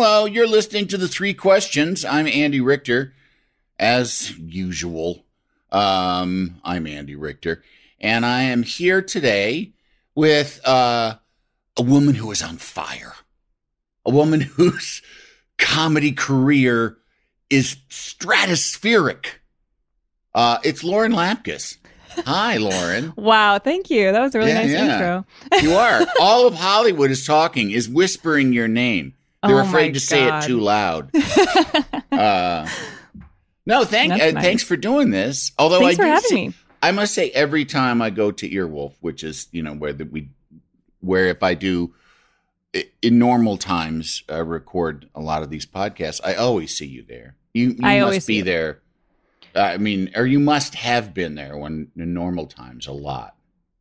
Hello, you're listening to the three questions. I'm Andy Richter, as usual. Um, I'm Andy Richter, and I am here today with uh, a woman who is on fire, a woman whose comedy career is stratospheric. Uh, it's Lauren Lapkus. Hi, Lauren. wow, thank you. That was a really Yeah, nice yeah. intro. You are. All of Hollywood is talking, is whispering your name. They're Oh afraid to say it too loud. uh, no, thank uh, nice. thanks for doing this. Although Thanks I for do having see- me. I must say, every time I go to Earwolf, which is you know where the, we, where if I do in normal times uh, record a lot of these podcasts, I always see you there. You, you I must always be there. I mean, or you must have been there when in normal times a lot.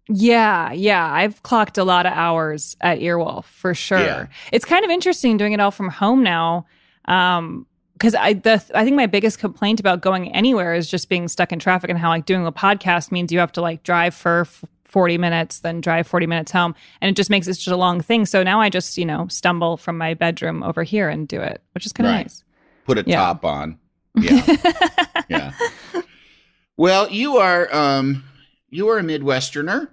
Yeah, yeah. I've clocked a lot of hours at Earwolf for sure. Yeah. It's kind of interesting doing it all from home now. Um, because I the I think my biggest complaint about going anywhere is just being stuck in traffic and how like doing a podcast means you have to like drive for f- 40 minutes then drive 40 minutes home and it just makes it such a long thing. So now I just, you know, stumble from my bedroom over here and do it, which is kind of Right. nice. Put a Yeah. top on. Yeah. yeah. Well, you are um you are a Midwesterner,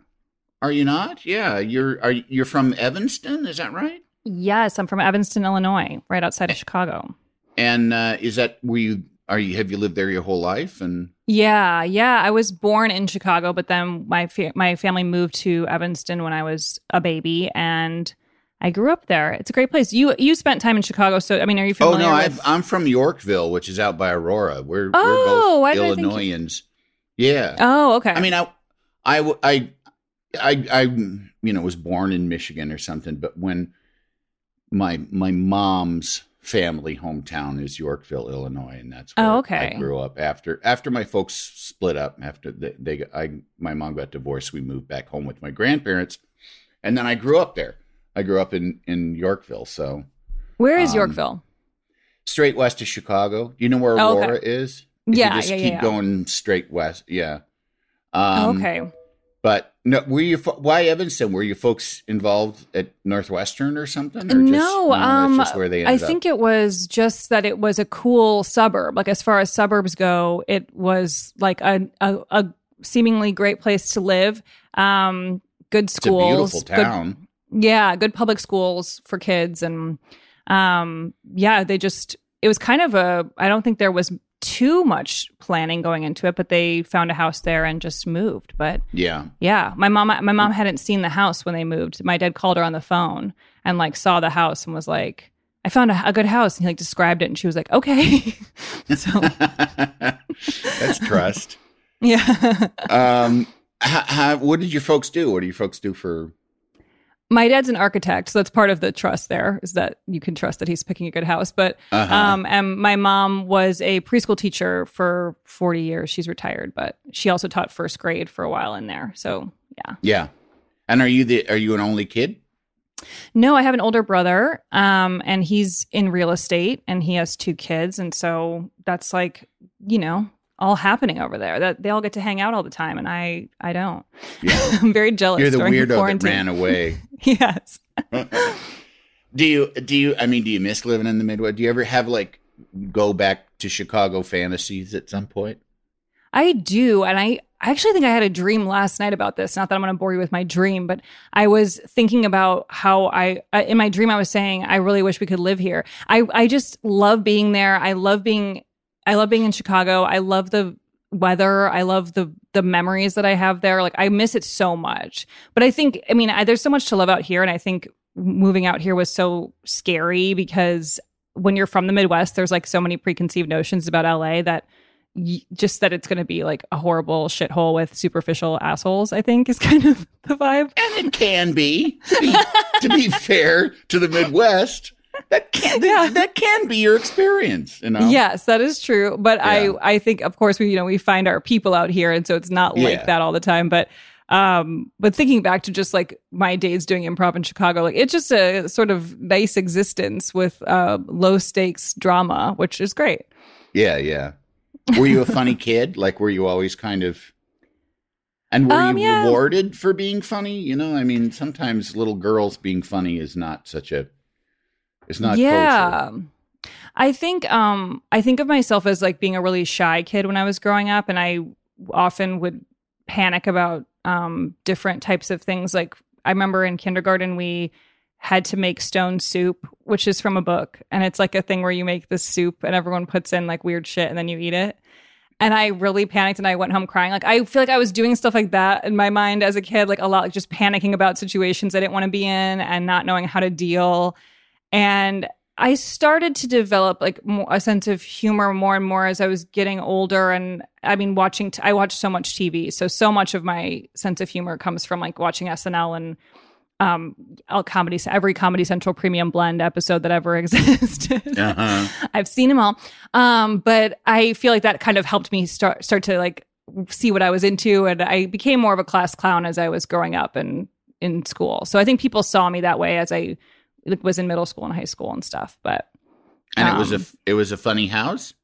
are you not? Yeah, you're are you- you're from Evanston, is that right? Yes, I'm from Evanston, Illinois, right outside of Chicago. And uh is that where you are you have you lived there your whole life and Yeah, yeah. I was born in Chicago, but then my fa- my family moved to Evanston when I was a baby, and I grew up there. It's a great place. You you spent time in Chicago, so I mean, are you Oh familiar no, with? I've, I'm from Yorkville, which is out by Aurora. We're Oh, we're both did I think you- Illinoisans. Yeah. oh, okay. I mean, I, I, I, I, I, you know, was born in Michigan or something, but when my my mom's family hometown is Yorkville, Illinois, and that's where Oh, okay. I grew up. After after my folks split up, after they, they I my mom got divorced, we moved back home with my grandparents, and then I grew up there. I grew up in in Yorkville, so where is um, Yorkville? straight west of Chicago. Do you know where Oh, okay. Aurora is? If Yeah, you just yeah, keep yeah. going straight west. Yeah. Oh, Um, okay. But no, were you why Evanston? Were you folks involved at Northwestern or something? Or no, that's um, just where they I think up? it was just that it was a cool suburb. Like as far as suburbs go, it was like a a, a seemingly great place to live. Um, good it's a schools, beautiful good town. yeah good public schools for kids and um yeah they just it was kind of a i don't think there was too much planning going into it but they found a house there and just moved but yeah, yeah my mom my mom hadn't seen the house when they moved my dad called her on the phone and like saw the house and was like i found a, a good house and he like described it and she was like okay so that's trust. yeah Um, how, how, what did your folks do? What do your folks do for? My dad's an architect so that's part of the trust there is that you can trust that he's picking a good house. But Uh-huh. um and my mom was a preschool teacher for 40 years. She's retired but she also taught first grade for a while in there. So yeah. Yeah, and are you the are you an only kid? no i have an older brother um and he's in real estate and he has two kids. And so that's like you know all happening over there that they all get to hang out all the time and i i don't Yeah, i'm very jealous you're the weirdo that ran away. yes do you do you? I mean, do you miss living in the Midwest? Do you ever have like go back to Chicago fantasies at some point? I do. And I, I actually think I had a dream last night about this. Not that I'm going to bore you with my dream, but I was thinking about how I, uh, in my dream, I was saying, I really wish we could live here. I, I just love being there. I love being, I love being in Chicago. I love the weather. I love the, the memories that I have there. Like I miss it so much. But I think, I mean, I, there's so much to love out here. And I think moving out here was so scary because when you're from the Midwest, there's like so many preconceived notions about LA that just that it's going to be like a horrible shithole with superficial assholes, I think is kind of the vibe. And it can be, to be, to be fair to the Midwest. That can yeah. that can be your experience, you know. Yes, that is true. But yeah. I I think of course we you know we find our people out here, and so it's not like yeah. that all the time. But um, but thinking back to just like my days doing improv in Chicago, like it's just a sort of nice existence with uh, low stakes drama, which is great. Yeah, yeah. Were you a funny kid? Like, were you always kind of? And were um, you rewarded for being funny? You know, I mean, sometimes little girls being funny is not such a. It's not. Yeah. Culture. I think um I think of myself as like being a really shy kid when I was growing up and I often would panic about um different types of things like I remember in kindergarten we had to make stone soup, which is from a book. And it's like a thing where you make this soup and everyone puts in like weird shit and then you eat it. And I really panicked and I went home crying. Like I feel like I was doing stuff like that in my mind as a kid, like a lot, like just panicking about situations I didn't want to be in and not knowing how to deal. And I started to develop like more, a sense of humor more and more as I was getting older. And I mean, watching, t- I watch so much TV. So, so much of my sense of humor comes from like watching SNL and um comedy every comedy central premium blend episode that ever existed uh-huh. i've seen them all um but i feel like that kind of helped me start start to like see what i was into and i became more of a class clown as i was growing up and in school so i think people saw me that way as i was in middle school and high school and stuff but and um, it was a um, it was a funny house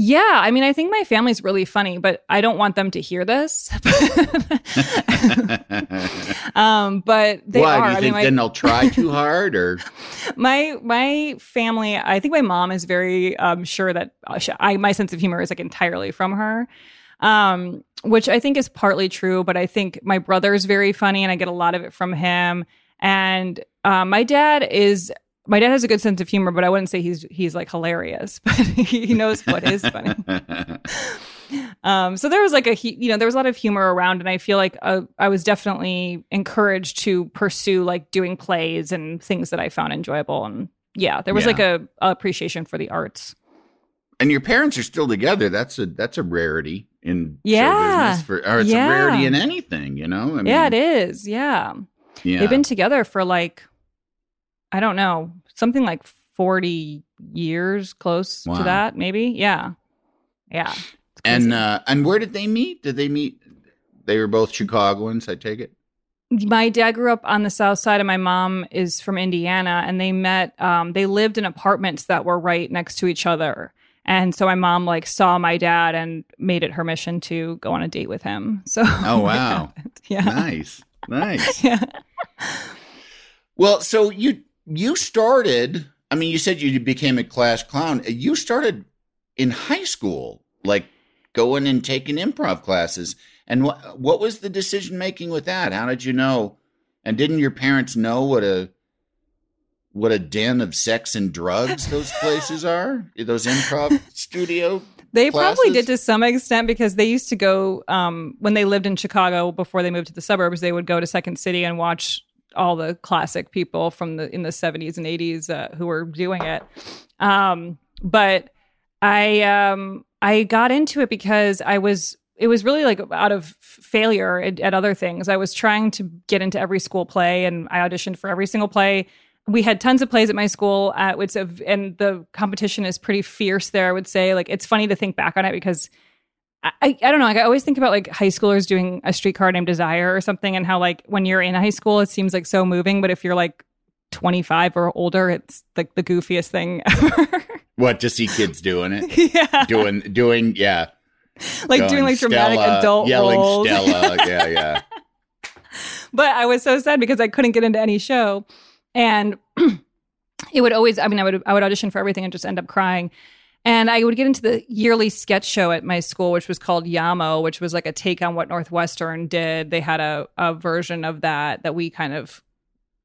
yeah, I mean, I think my family's really funny, but I don't want them to hear this. um, but they Why, are. Do you I think mean, my, then they'll try too hard, or my my family? I think my mom is very um, sure that uh, I my sense of humor is like entirely from her. Um, which I think is partly true, but I think my brother is very funny, and I get a lot of it from him. And uh, my dad is my dad has a good sense of humor, but I wouldn't say he's he's like hilarious, but he knows what is funny. um, so there was like a you know there was a lot of humor around, and I feel like uh, I was definitely encouraged to pursue like doing plays and things that I found enjoyable, and yeah, there was yeah. like a, a, appreciation for the arts. And your parents are still together. That's a that's a rarity in yeah, for, or it's yeah. a rarity in anything, you know. I mean, yeah, it is. Yeah. Yeah, they've been together for like I don't know, something like 40 years close wow. to that, maybe. Yeah. Yeah. And uh and where did they meet? Did they meet they were both Chicagoans, I take it? My dad grew up on the south side and my mom is from Indiana and they met um they lived in apartments that were right next to each other. And so my mom like saw my dad and made it her mission to go on a date with him. So Oh wow. yeah. Nice. Nice. yeah. Well, so you you started i mean you said you became a class clown. You started in high school like going and taking improv classes. And what what was the decision making with that? How did you know? And didn't your parents know what a what a den of sex and drugs those places are? Those improv studio they classes? probably did to some extent because they used to go um, when they lived in chicago before they moved to the suburbs they would go to second city and watch all the classic people from the in the 70s and 80s uh, who were doing it. Um, but I um, I got into it because I was it was really like out of failure at, at, other things. I was trying to get into every school play, and I auditioned for every single play. We had tons of plays at my school, uh, which and the competition is pretty fierce there. I would say, like, it's funny to think back on it because I, I don't know. Like I always think about like high schoolers doing a streetcar named Desire or something, and how like when you're in high school, it seems like so moving, but if you're like 25 or older, it's like the goofiest thing ever. what to see kids doing it? Yeah, doing doing yeah, like Going, doing like dramatic Stella, adult yelling roles. Stella. yeah, yeah. But I was so sad because I couldn't get into any show, and it would always, I mean, I would, I would audition for everything and just end up crying. And I would get into the yearly sketch show at my school, which was called Yamo, which was like a take on what Northwestern did. They had a, a version of that that we kind of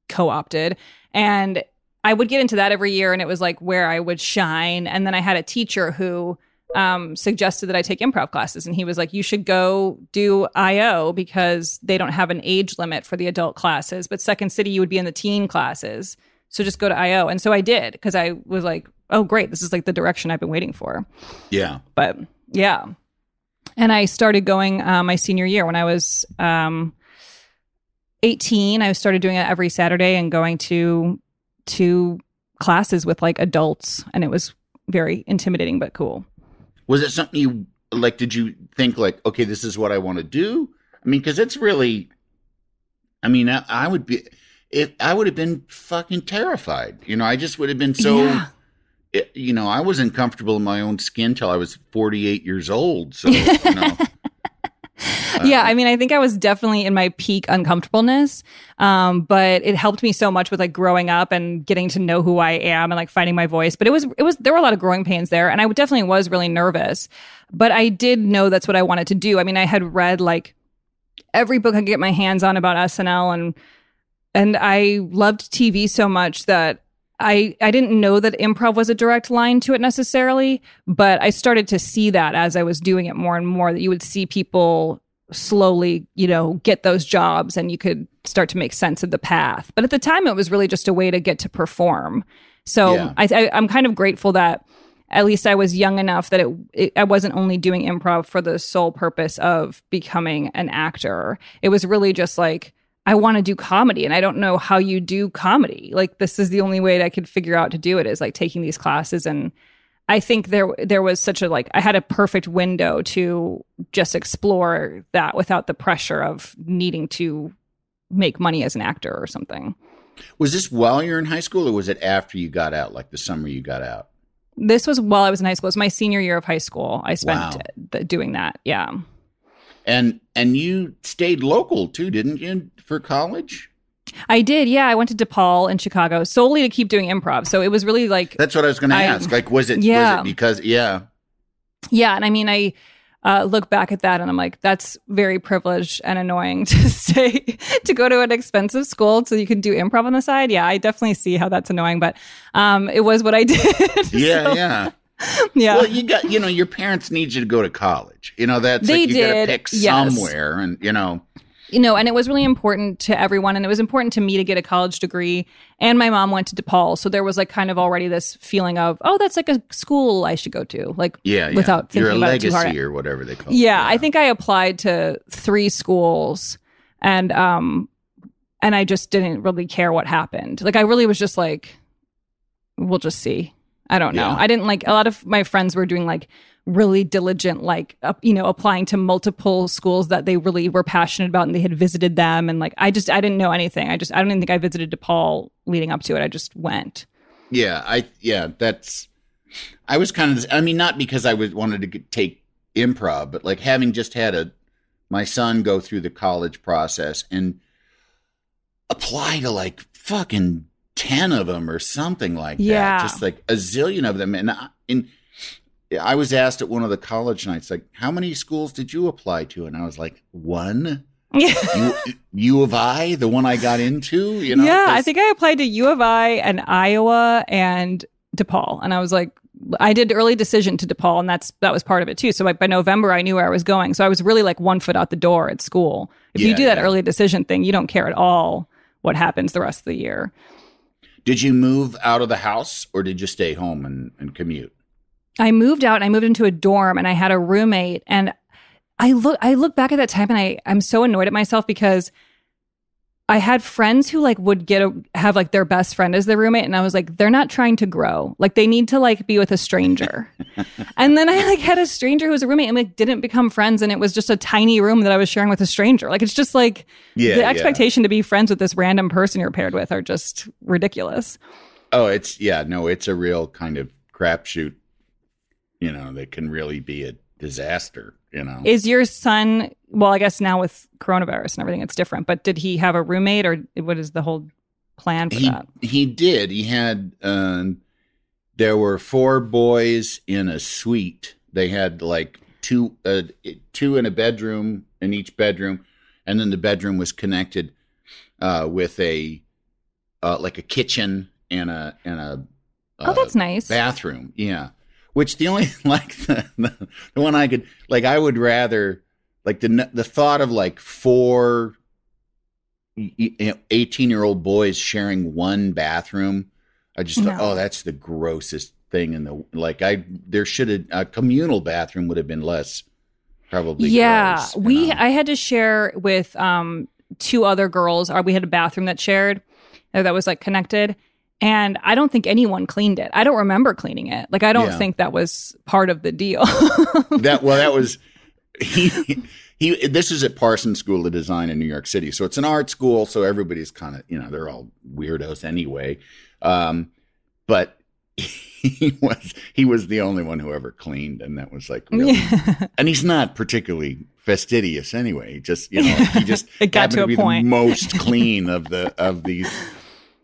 co opted. And I would get into that every year, and it was like where I would shine. And then I had a teacher who um, suggested that I take improv classes, and he was like, "You should go do IO because they don't have an age limit for the adult classes, but Second City you would be in the teen classes, so just go to IO." And so I did because I was like, "Oh, great! This is like the direction I've been waiting for." Yeah, but yeah, and I started going uh, my senior year when I was. Um, 18 i started doing it every saturday and going to to classes with like adults and it was very intimidating but cool was it something you like did you think like okay this is what i want to do i mean because it's really i mean I, I, would be if i would have been fucking terrified you know i just would have been so yeah. It, you know i wasn't comfortable in my own skin till i was 48 years old so you know yeah, I mean, I think I was definitely in my peak uncomfortableness, um, but it helped me so much with like growing up and getting to know who I am and like finding my voice. But it was, it was, there were a lot of growing pains there, and I definitely was really nervous. But I did know that's what I wanted to do. I mean, I had read like every book I could get my hands on about SNL, and and I loved TV so much that I, I didn't know that improv was a direct line to it necessarily, but I started to see that as I was doing it more and more that you would see people slowly, you know, get those jobs and you could start to make sense of the path. But at the time, it was really just a way to get to perform. So yeah. I, I, I'm kind of grateful that at least I was young enough that it, it, I wasn't only doing improv for the sole purpose of becoming an actor. It was really just like I want to do comedy and I don't know how you do comedy. Like this is the only way that I could figure out to do it is like taking these classes and I think there there was such a like I had a perfect window to just explore that without the pressure of needing to make money as an actor or something. Was this while you're in high school or was it after you got out, like the summer you got out? This was while I was in high school. It was my senior year of high school. I spent wow. doing that. Yeah. And and you stayed local too, didn't you, for college? I did, yeah. I went to DePaul in Chicago solely to keep doing improv. So it was really like that's what I was going to ask. Like, was it? Yeah. Was it because yeah, yeah. And I mean, I uh, look back at that and I'm like, that's very privileged and annoying to stay to go to an expensive school so you can do improv on the side. Yeah, I definitely see how that's annoying, but um, it was what I did. Yeah, so, yeah. Yeah. Well, you got, you know, your parents need you to go to college. You know, that's they like you got to pick yes. somewhere and, you know you know, and it was really important to everyone. And it was important to me to get a college degree. And my mom went to DePaul. So there was like kind of already this feeling of, oh, that's like a school I should go to. Like, yeah, yeah. without thinking You're a about legacy it too hard. or whatever they call it. Yeah, I think I applied to three schools and, um, and I just didn't really care what happened. Like, I really was just like, we'll just see. I don't know. Yeah. I didn't like a lot of my friends were doing like really diligent, like, uh, you know, applying to multiple schools that they really were passionate about and they had visited them. And like, I just, I didn't know anything. I just, I don't even think I visited DePaul leading up to it. I just went. Yeah. I, yeah, that's, I was kind of, I mean, not because I was wanted to take improv, but like having just had a, my son go through the college process and apply to like fucking 10 of them or something like yeah. that. Just like a zillion of them. And, I, and I was asked at one of the college nights, like, how many schools did you apply to? And I was like, one. U, U of I, the one I got into, you know? Yeah, I think I applied to U of I and Iowa and DePaul. And I was like, I did early decision to DePaul, and that's that was part of it too. So like by November, I knew where I was going. So I was really like one foot out the door at school. If yeah, you do that yeah. early decision thing, you don't care at all what happens the rest of the year. Did you move out of the house, or did you stay home and, and commute? I moved out I moved into a dorm and I had a roommate and I look I look back at that time and I I'm so annoyed at myself because I had friends who like would get a have like their best friend as their roommate and I was like they're not trying to grow. Like they need to like be with a stranger. and then I like had a stranger who was a roommate and like didn't become friends and it was just a tiny room that I was sharing with a stranger. Like it's just like yeah, the expectation yeah. to be friends with this random person you're paired with are just ridiculous. Oh, it's yeah, no, it's a real kind of crapshoot you know, that can really be a disaster, you know. Is your son, well, I guess now with coronavirus and everything, it's different, but did he have a roommate or what is the whole plan for he that. he did. He had um, there were four boys in a suite. They had like two uh, two in a bedroom in each bedroom, and then the bedroom was connected uh, with a uh, like a kitchen and a and a oh, that's nice. bathroom. Yeah, which the only like the, the the one I could like I would rather like the the thought of like four 18 year old boys sharing one bathroom i just thought oh that's the grossest thing in the like i there should have a communal bathroom would have been less probably yeah, gross, we? I had to share with um two other girls. Or we had a bathroom that shared that was like connected. And I don't think anyone cleaned it. I don't remember cleaning it. Like I don't Yeah. think that was part of the deal. that well that was he he this is at Parsons School of Design in New York City. So it's an art school, so everybody's kind of, you know, they're all weirdos anyway. Um but he was he was the only one who ever cleaned and that was like really Yeah. and he's not particularly fastidious anyway. He just you know he just It got to a be point. the most clean of the of these.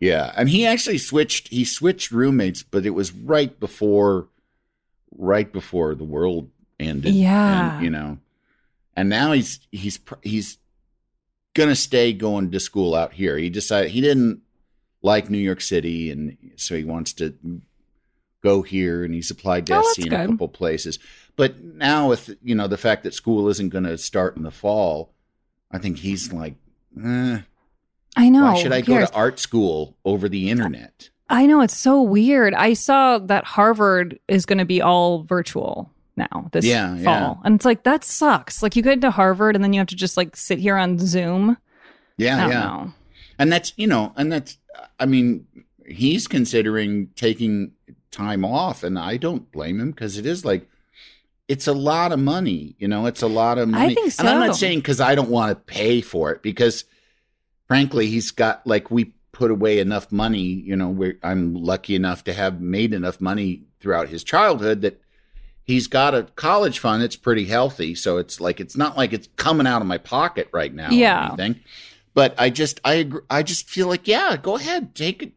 Yeah, and he actually switched. He switched roommates, but it was right before, right before the world ended. Yeah. and, you know, and now he's he's he's gonna stay going to school out here. He decided he didn't like New York City, and so he wants to go here. And he's applied to Oh, SC in a couple places. But now with you know the fact that school isn't going to start in the fall, I think he's like, eh, I know. why should I go to art school over the internet? I know it's so weird. I saw that Harvard is going to be all virtual now this Yeah, fall, yeah. and it's like that sucks. Like you get into Harvard and then you have to just like sit here on Zoom. Yeah, yeah. know. And that's, you know, and that's, I mean, he's considering taking time off, and I don't blame him because it is like, it's a lot of money, you know, it's a lot of money. I think And I'm not saying because I don't want to pay for it because, frankly, he's got like we put away enough money, you know, where I'm lucky enough to have made enough money throughout his childhood that he's got a college fund that's pretty healthy. So it's like it's not like it's coming out of my pocket right now. Yeah. Or anything. But I just I agree, I just feel like yeah, go ahead, take it.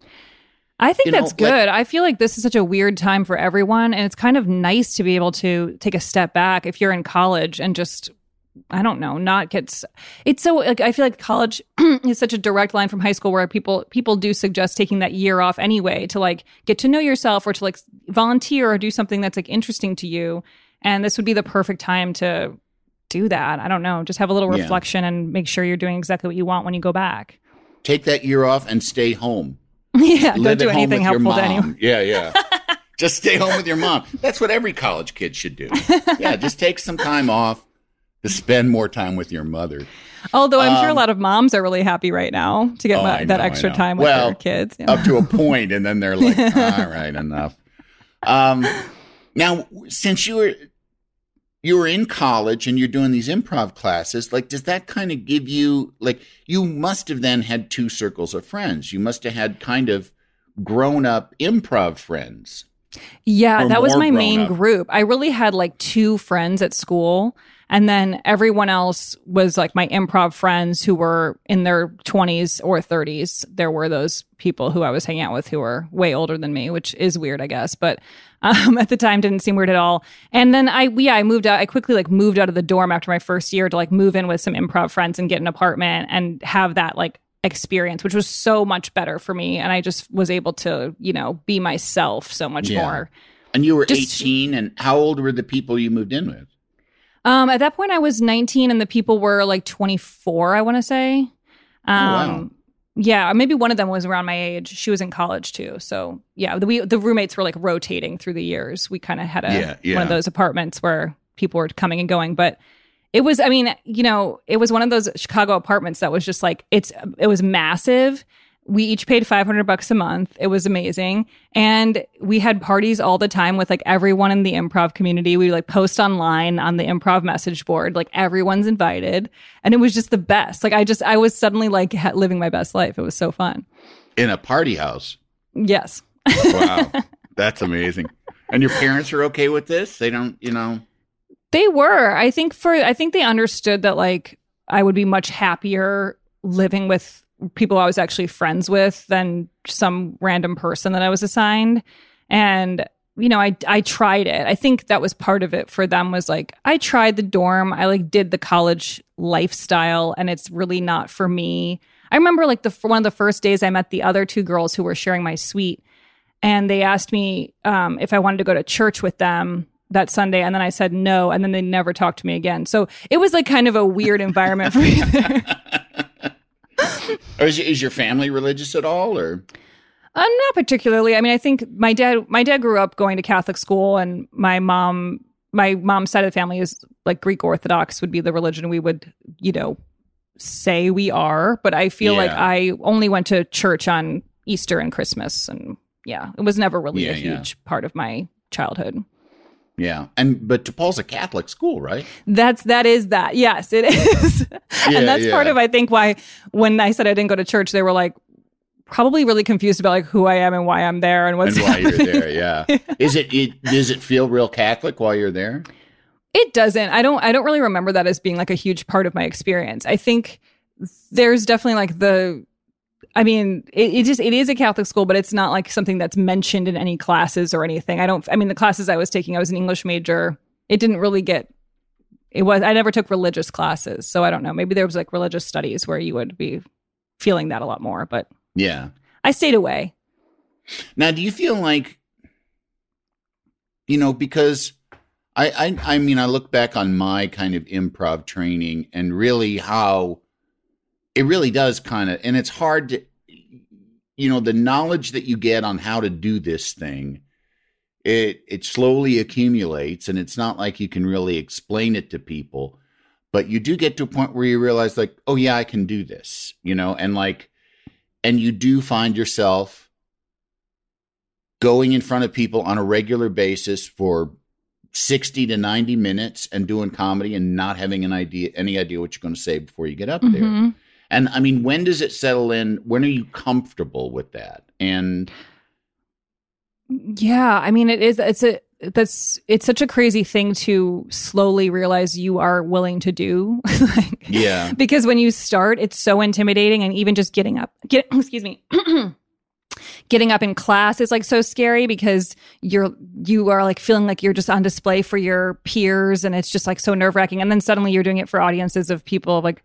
I think You know, that's like- good. I feel like this is such a weird time for everyone, and it's kind of nice to be able to take a step back if you're in college and just, I don't know, not get. It's so like I feel like college is such a direct line from high school where people people do suggest taking that year off anyway to like get to know yourself or to like volunteer or do something that's like interesting to you, and this would be the perfect time to do that. I don't know, just have a little Yeah. reflection and make sure you're doing exactly what you want when you go back. Take that year off and stay home. yeah, don't do anything helpful to anyone. Yeah, yeah. just stay home with your mom. That's what every college kid should do. Yeah, just take some time off to spend more time with your mother. Although I'm sure a Um, lot of moms are really happy right now to get Oh, I that know, extra time with Well, their kids. you up to a point, and then they're like, "All right, enough." Um, now, since you were you were in college and you're doing these improv classes, like, does that kind of give you like you must have then had two circles of friends? You must have had kind of grown up improv friends. yeah, that was my main up. group. I really had like two friends at school, and then everyone else was like my improv friends who were in their 20s or 30s. There were those people who I was hanging out with who were way older than me, which is weird, I guess, but um, at the time didn't seem weird at all. And then I, yeah, I moved out. I quickly like moved out of the dorm after my first year to like move in with some improv friends and get an apartment and have that like experience, which was so much better for me. And I just was able to, you know, be myself so much Yeah. more. And you were Just- 18, and how old were the people you moved in with? Um, at that point, I was 19, and the people were like 24. I want to say. Um, wow. Yeah, maybe one of them was around my age. She was in college too. So yeah, the, we the roommates were like rotating through the years. We kind of had a Yeah, yeah. one of those apartments where people were coming and going, but. It was, I mean, you know, it was one of those Chicago apartments that was just like it's. It was massive. We each paid five hundred bucks a month. It was amazing, and we had parties all the time with like everyone in the improv community. We like post online on the improv message board, like everyone's invited, and it was just the best. Like I just, I was suddenly like living my best life. It was so fun. In a party house. Yes. Wow, that's amazing. And your parents are okay with this? They don't, you know. They were. I think for I think they understood that like I would be much happier living with people I was actually friends with than some random person that I was assigned. And you know, I I tried it. I think that was part of it for them was like I tried the dorm. I like did the college lifestyle and it's really not for me. I remember like the one of the first days I met the other two girls who were sharing my suite and they asked me um, if I wanted to go to church with them that Sunday and then I said no and then they never talked to me again. So it was like kind of a weird environment for me there. or is, is your family religious at all or uh, not particularly. I mean, I think my dad my dad grew up going to Catholic school, and my mom my mom's side of the family is like Greek Orthodox would be the religion we would you know say we are. But I feel Yeah. like I only went to church on Easter and Christmas, and yeah, it was never really a Yeah, yeah. huge part of my childhood. Yeah and but DePaul's a Catholic school right That's that is that. Yes, it is. Yeah, and that's part of I think why when I said I didn't go to church, they were like probably really confused about like who I am and why I'm there and what's and while you're there yeah is it, it does it feel real Catholic while you're there It doesn't. I don't I don't really remember that as being like a huge part of my experience. I think there's definitely like the I mean, it, it just it is a Catholic school, but it's not like something that's mentioned in any classes or anything. I don't I mean the classes I was taking, I was an English major. It didn't really get it was I never took religious classes. So I don't know. Maybe there was like religious studies where you would be feeling that a lot more, but yeah I stayed away. Now, do you feel like, you know, because I, I, I mean, I look back on my kind of improv training and really how it really does kind of, and it's hard to, you know, the knowledge that you get on how to do this thing, it it slowly accumulates, and it's not like you can really explain it to people, but you do get to a point where you realize, like, oh yeah, I can do this, you know, and like, and you do find yourself going in front of people on a regular basis for 60 to 90 minutes and doing comedy and not having an idea any idea what you're going to say before you get up there Mhm. And i mean when does it settle in? When are you comfortable with that? And Yeah, I mean it is it's a that's it's such a crazy thing to slowly realize you are willing to do. like, yeah. because when you start it's so intimidating and even just getting up get excuse me getting up in class is like so scary because you're you are like feeling like you're just on display for your peers and it's just like so nerve-wracking. And then suddenly you're doing it for audiences of people like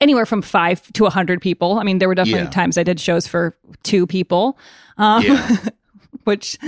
anywhere from 5 to a 100 people. I mean there were definitely Yeah. times I did shows for 2 people. Um Yeah. which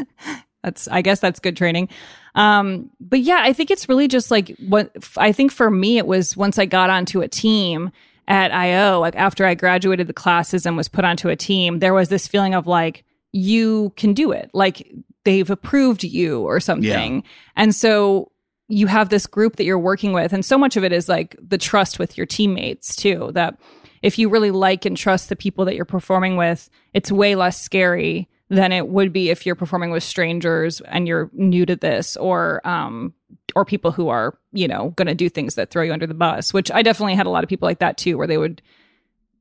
that's I guess that's good training. Um, but yeah, I think it's really just like what I think for me it was once I got onto a team at IO, like after I graduated the classes and was put onto a team, there was this feeling of like you can do it, like they've approved you or something, and so you have this group that you're working with, and so much of it is like the trust with your teammates too. That if you really like and trust the people that you're performing with, it's way less scary than it would be if you're performing with strangers and you're new to this or um or people who are, you know, going to do things that throw you under the bus, which I definitely had a lot of people like that too where they would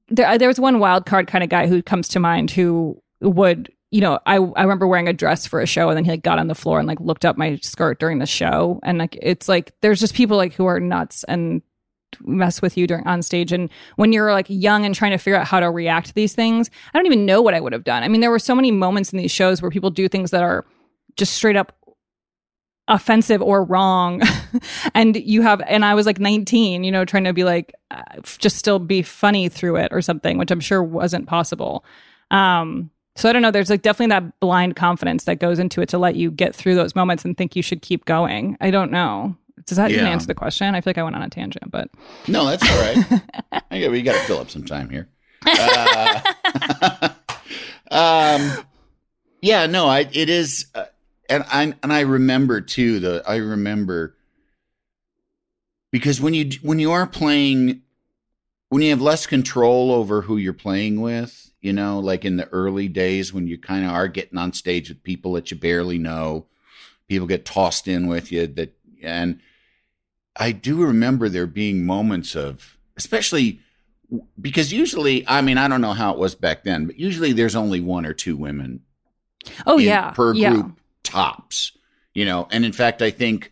there there was one wild card kind of guy who comes to mind who would you know, I I remember wearing a dress for a show and then he like got on the floor and like looked up my skirt during the show. And like it's like there's just people like who are nuts and mess with you during on stage. And when you're like young and trying to figure out how to react to these things i don't even know what i would have done. I mean there were so many moments in these shows where people do things that are just straight up offensive or wrong. And you have and i was like 19 you know trying to be like uh, just still be funny through it or something which i'm sure wasn't possible. Um so i don't know there's like definitely that blind confidence that goes into it to let you get through those moments and think you should keep going. I don't know. Does that even answer the question? I feel like i went on a tangent but no that's all right. I got, we got to fill up some time here. Uh, um yeah no i it is uh, and i and i remember too the i remember because when you when you are playing when you have less control over who you're playing with you know like in the early days when you kind of are getting on stage with people that you barely know people get tossed in with you that and i do remember there being moments of especially because usually i mean i don't know how it was back then but usually there's only one or two women oh in- yeah per yeah. group tops you know and in fact i think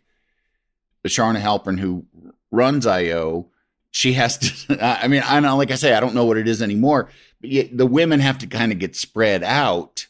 Charna Halpern who runs io she has to. I mean, I know, like I say, I don't know what it is anymore. The women have to kind of get spread out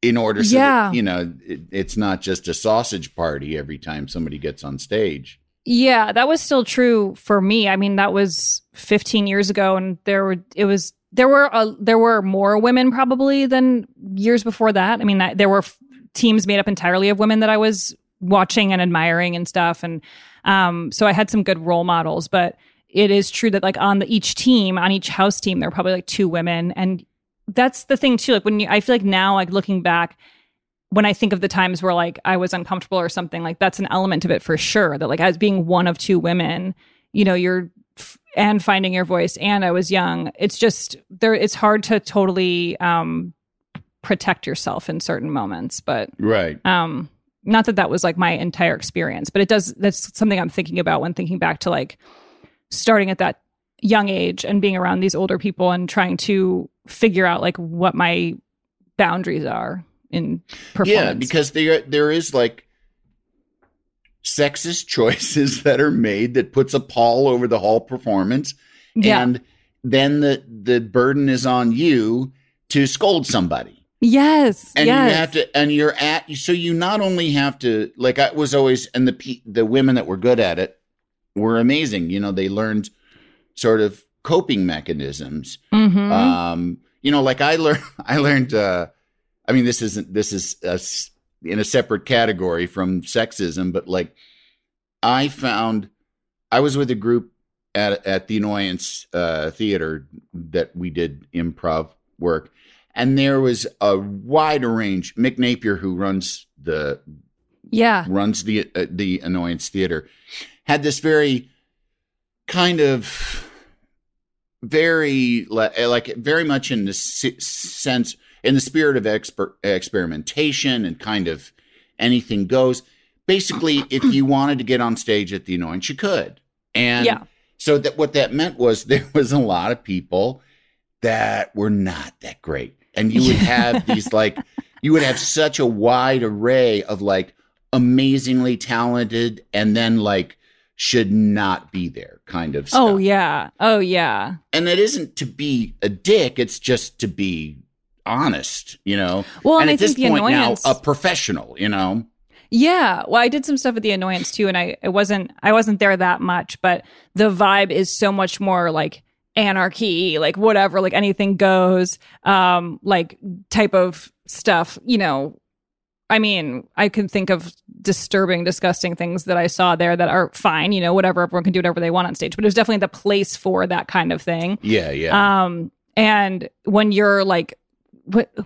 in order, so Yeah. that, you know, it, it's not just a sausage party every time somebody gets on stage. Yeah, that was still true for me. I mean, that was 15 years ago, and there were it was there were uh, there were more women probably than years before that. I mean, I, there were f- teams made up entirely of women that I was watching and admiring and stuff, and um, so I had some good role models. But it is true that like on the, each team, on each house team, there were probably like two women, and that's the thing too. Like when you, I feel like now, like looking back, when I think of the times where like I was uncomfortable or something, like that's an element of it for sure. That like as being one of two women, you know, you're f- and finding your voice, and I was young. It's just there. It's hard to totally um, protect yourself in certain moments, but Right. um, not that that was like my entire experience, but it does. That's something I'm thinking about when thinking back to like starting at that young age and being around these older people and trying to figure out like what my boundaries are in performance. Yeah, because there there is like sexist choices that are made that puts a pall over the whole performance. yeah. And then the the burden is on you to scold somebody. yes, And yes. you have to and you're at so you not only have to like I was always and the the women that were good at it were amazing. You know, they learned sort of coping mechanisms. Mhm. Um, you know, like I learned, I learned. Uh, I mean, this isn't. This is a in a separate category from sexism, but like, I found I was with a group at at the Annoyance uh, Theater that we did improv work, and there was a wide range. Mick Napier, who runs the yeah. runs the uh, the annoyance theater had this very kind of very eh, like very much in the sense in the spirit of exper- experimentation and kind of anything goes. Basically if you wanted to get on stage at the annoyance you could. And Yeah. so that what that meant was there was a lot of people that were not that great. And you would have these like you would have such a wide array of like amazingly talented and then like should not be there kind of stuff. Oh yeah. Oh yeah. And it isn't to be a dick, it's just to be honest, you know. Well, and, and I at this point annoyance. now a professional, you know. Yeah, well, I did some stuff at the annoyance too, and I it wasn't I wasn't there that much, but the vibe is so much more like anarchy, like whatever, like anything goes, um, like type of stuff. You know, I mean, I can think of disturbing, disgusting things that I saw there that are fine. You know, whatever, everyone can do whatever they want on stage, but it was definitely the place for that kind of thing. Yeah, yeah. Um, and when you're like,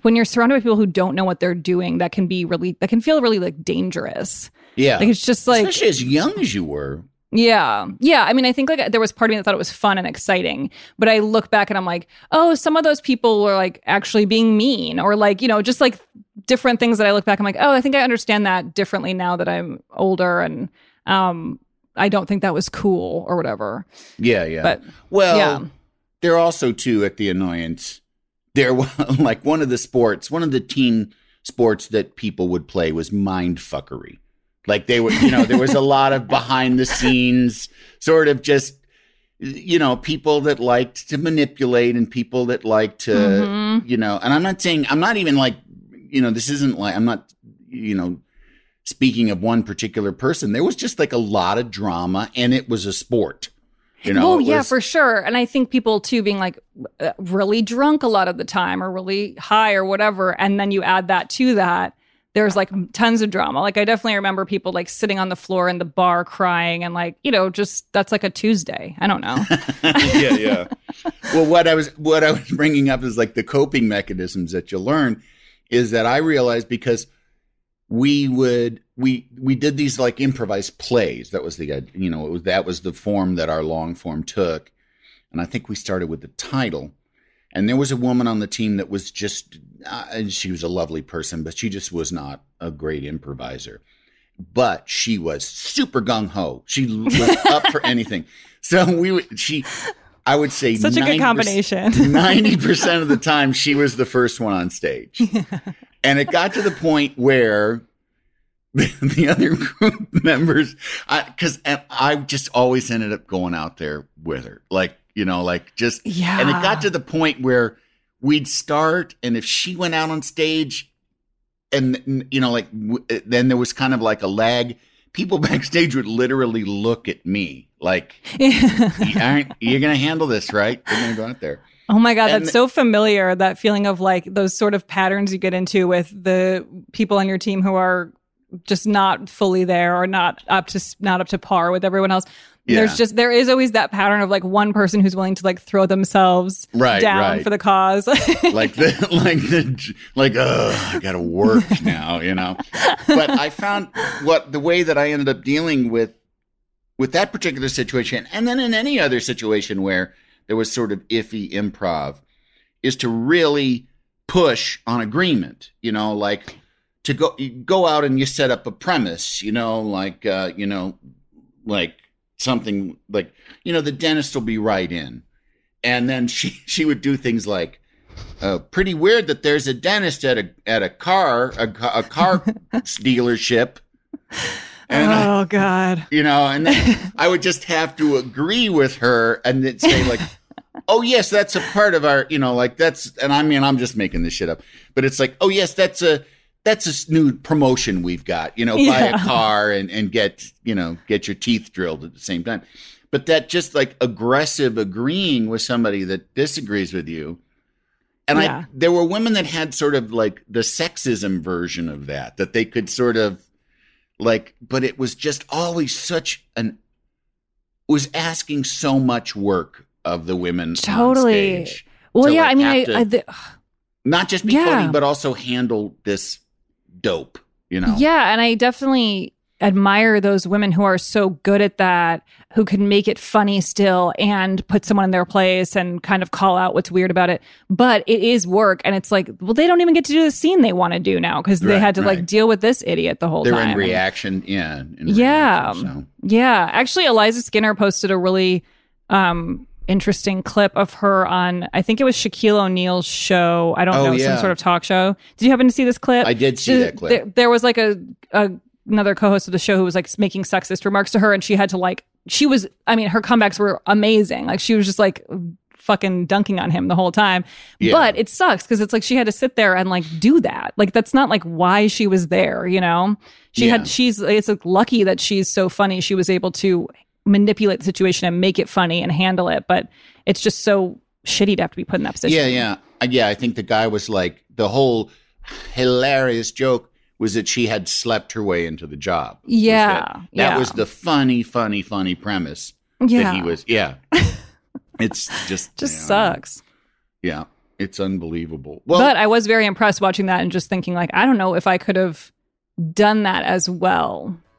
when you're surrounded by people who don't know what they're doing, that can be really, that can feel really like dangerous. yeah. Like it's just like, Especially as young as you were. Yeah, yeah. I mean, I think like there was part of me that thought it was fun and exciting, but I look back and I'm like, oh, some of those people were like actually being mean, or like you know, just like different things that I look back. I'm like, oh, I think I understand that differently now that I'm older, and um, I don't think that was cool or whatever. Yeah, yeah. But well, yeah. they're also too at the annoyance. They're like one of the sports, one of the team sports that people would play was mind fuckery. Like they were, you know, there was a lot of behind the scenes sort of just, you know, people that liked to manipulate and people that liked to, Mhm. you know, and I'm not saying, I'm not even like, you know, this isn't like, I'm not, you know, speaking of one particular person. There was just like a lot of drama and it was a sport. You know, oh yeah, was- for sure. And I think people too being like uh, really drunk a lot of the time or really high or whatever, and then you add that to that. There's like tons of drama. Like I definitely remember people like sitting on the floor in the bar crying and like you know just that's like a Tuesday. I don't know. yeah, yeah. well, what I was what I was bringing up is like the coping mechanisms that you learn is that I realized because we would we we did these like improvised plays. That was the uh, you know it was that was the form that our long form took, and I think we started with the title. And there was a woman on the team that was just, uh, and she was a lovely person, but she just was not a great improviser. But she was super gung ho. She was up for anything. So we would, she, I would say, Such a good combination. Ninety percent of the time, she was the first one on stage, and it got to the point where the, the other group members, because I, I just always ended up going out there with her, like you know, like just Yeah. And it got to the point where we'd start, and if she went out on stage, and you know, like w- then there was kind of like a lag. People backstage would literally look at me like, "You aren't you're gonna handle this, right? You're gonna go out there." Oh my God, And- that's so familiar. That feeling of like those sort of patterns you get into with the people on your team who are just not fully there or not up to not up to par with everyone else. Yeah. There's just there is always that pattern of like one person who's willing to like throw themselves Right, down right. for the cause. like the like the like I gotta work now, you know. But I found what the way that I ended up dealing with with that particular situation, and then in any other situation where there was sort of iffy improv, is to really push on agreement. You know, like to go you go out and you set up a premise. You know, like uh, you know, like something like you know the dentist will be right in, and then she she would do things like uh, pretty weird that there's a dentist at a at a car a, a car dealership and I- oh God. you know and i would just have to agree with her and then say like oh yes that's a part of our you know like that's and i mean i'm just making this shit up but it's like oh yes that's a that's a s- new promotion we've got you know buy a car and and get you know get your teeth drilled at the same time but that just like aggressive agreeing with somebody that disagrees with you and Yeah. I there were women that had sort of like the sexism version of that that they could sort of like but it was just always such an was asking so much work of the women Totally. Well, to, yeah. like, I mean, I, to- I the, not just be Yeah. funny but also handle this dope you know Yeah, and I definitely admire those women who are so good at that, who can make it funny still and put someone in their place and kind of call out what's weird about it. But it is work, and it's like, well, they don't even get to do the scene they want to do now because they Right, had to right. like deal with this idiot the whole they're time. in reaction yeah in Yeah. reaction, so. Yeah, actually, Eliza Skinner posted a really um, interesting clip of her on, I think it was Shaquille O'Neal's show. I don't Oh, know, yeah. some sort of talk show. Did you happen to see this clip? I did see There- that clip. There, there was like a, a another co-host of the show who was like making sexist remarks to her, and she had to like, she was, I mean, her comebacks were amazing. Like she was just like fucking dunking on him the whole time. Yeah. But it sucks because it's like she had to sit there and like do that. Like that's not like why she was there, you know? She Yeah. had she's it's like lucky that she's so funny. She was able to manipulate the situation and make it funny and handle it. But it's just so shitty to have to be put in that position. Yeah, yeah, Uh, yeah. I think the guy was like the whole hilarious joke was that she had slept her way into the job. Was Yeah, that, that yeah. was the funny, funny, funny premise Yeah. that he was. Yeah, it's just Just you know, sucks. Yeah, it's unbelievable. Well, but I was very impressed watching that and just thinking like, I don't know if I could have done that as well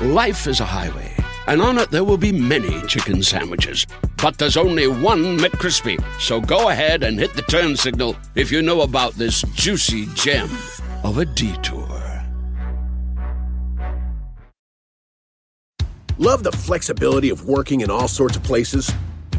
Life is a highway, and on it there will be many chicken sandwiches. But there's only one McCrispy. So go ahead and hit the turn signal if you know about this juicy gem of a detour. Love the flexibility of working in all sorts of places?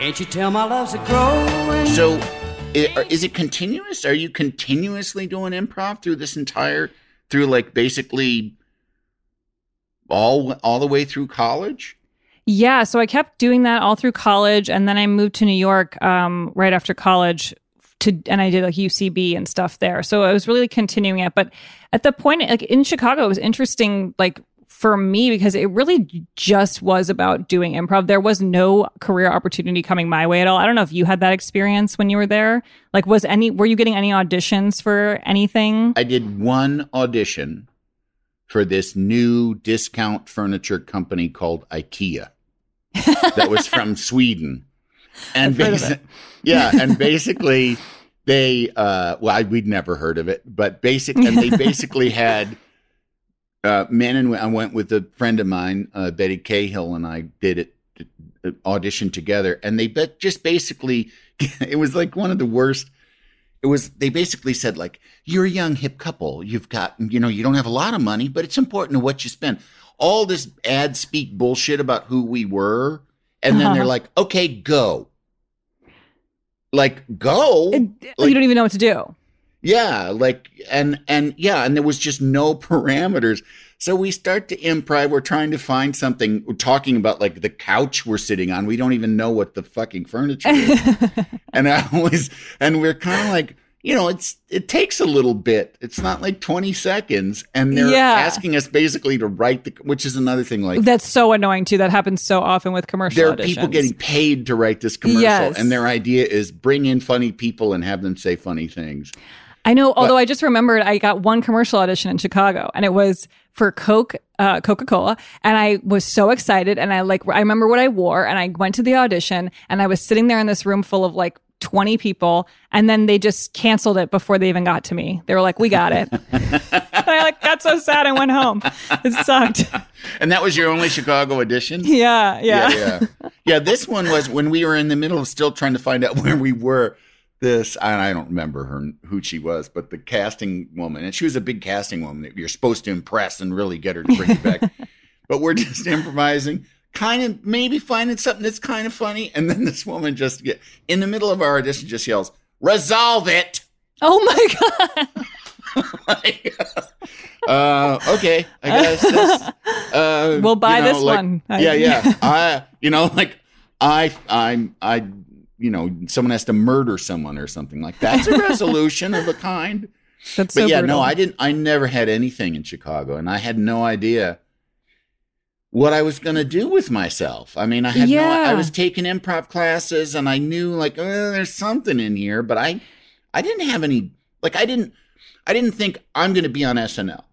Can't you tell my love's a growing? So, is it continuous? Are you continuously doing improv through this entire, through like basically all all the way through college? Yeah, so I kept doing that all through college, and then I moved to New York um, right after college to, and I did like UCB and stuff there. So I was really continuing it. But at the point, like in Chicago, it was interesting, like for me because it really just was about doing improv. There was no career opportunity coming my way at all. I don't know if you had that experience when you were there. Like, was any were you getting any auditions for anything? I did one audition for this new discount furniture company called IKEA that was from Sweden. And I've heard of basi- yeah, and basically they uh well I, we'd never heard of it, but basic and they basically had uh men and I went with a friend of mine, uh, Betty Cahill and I did it uh, audition together and they bet just basically it was like one of the worst it was they basically said like you're a young hip couple. You've got you know you don't have a lot of money but it's important to what you spend. All this ad speak bullshit about who we were and then they're like okay go. Like go? It- like- you don't even know what to do. Yeah like and and yeah and there was just no parameters so we start to improv we're trying to find something we're talking about like the couch we're sitting on we don't even know what the fucking furniture is and I always and we're kind of like you know it's it takes a little bit it's not like 20 seconds and they're Yeah. asking us basically to write the which is another thing like That's so annoying too. That happens so often with commercial there are auditions. people getting paid to write this commercial Yes. and their idea is bring in funny people and have them say funny things I know. Although I just remembered, I got one commercial audition in Chicago, and it was for Coke, uh, Coca Cola, and I was so excited. And I like, I remember what I wore, and I went to the audition, and I was sitting there in this room full of like. 20 people and then they just canceled it before they even got to me. They were like, "We got it." and I like got so sad and went home. It sucked. and that was your only chicago audition yeah, yeah. yeah, yeah. Yeah, this one was when we were in the middle of still trying to find out where we were. This, and I don't remember her who she was, but the casting woman, and she was a big casting woman that you're supposed to impress and really get her to bring you back. but we're just improvising, kind of maybe finding something that's kind of funny, and then this woman just get in the middle of our audition just yells, "Resolve it!" Oh my god. uh, okay, I guess uh, We'll buy you know, this like- one. Yeah, yeah. I, you know, like I, I'm, I, you know, someone has to murder someone or something like that's a resolution of a kind. That's But so yeah, brutal. no, I didn't. I never had anything in Chicago, and I had no idea what I was going to do with myself. I mean, I had no. I was taking improv classes, and I knew like oh, there's something in here, but I, I didn't have any. Like I didn't. I didn't think I'm going to be on SNL,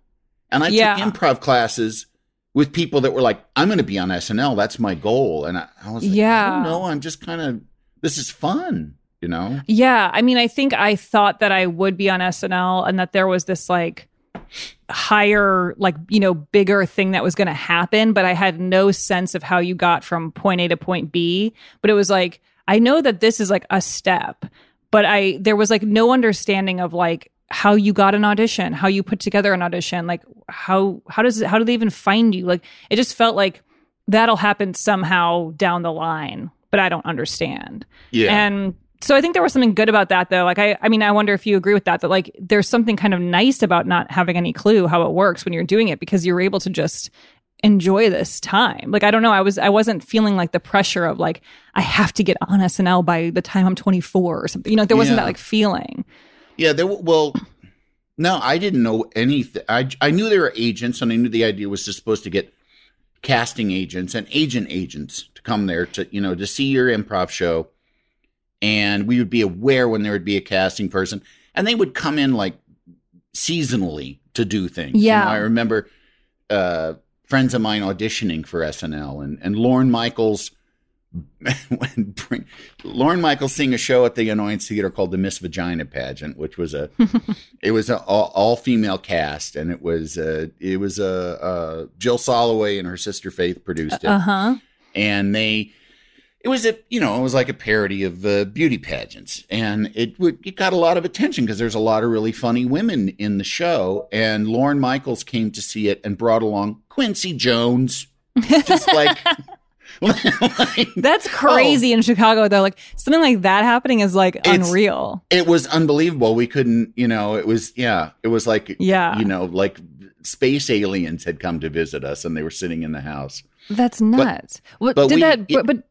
and I Yeah. took improv classes with people that were like, I'm going to be on SNL. That's my goal, and I, I was like, Yeah. know. I'm just kind of. This is fun, you know. Yeah, I mean, I think I thought that I would be on SNL and that there was this like higher, like, you know, bigger thing that was going to happen, but I had no sense of how you got from point A to point B. But it was like, I know that this is like a step, but I, there was like no understanding of like, how you got an audition, how you put together an audition, like how how does it how do they even find you? Like it just felt like that'll happen somehow down the line, but I don't understand. Yeah. And so I think there was something good about that though. Like I I mean I wonder if you agree with that that like there's something kind of nice about not having any clue how it works when you're doing it because you're able to just enjoy this time. Like I don't know, I was I wasn't feeling like the pressure of like I have to get on SNL by the time I'm 24 or something. You know, there wasn't Yeah. that like feeling. Yeah, there. Well, no, I didn't know anything. I I knew there were agents, and I knew the idea was to supposed to get casting agents and agent agents to come there to you know to see your improv show, and we would be aware when there would be a casting person, and they would come in like seasonally to do things. You Yeah. know, I remember uh, friends of mine auditioning for SNL, and and Lorne Michaels. when bring, Lorne Michaels seeing a show at the Annoyance Theater called the Miss Vagina Pageant, which was a it was an all, all female cast, and it was a, it was a uh, Jill Soloway and her sister Faith produced it, Uh-huh. and they it was a you know it was like a parody of uh, beauty pageants. And it would it got a lot of attention because there's a lot of really funny women in the show. And Lorne Michaels came to see it and brought along Quincy Jones. Just like like- That's crazy in Chicago though. Like something like that happening is like It's- unreal. it was unbelievable we couldn't you know it was yeah it was like Yeah. you know like space aliens had come to visit us and they were sitting in the house That's nuts. what but did we- that? it- but, but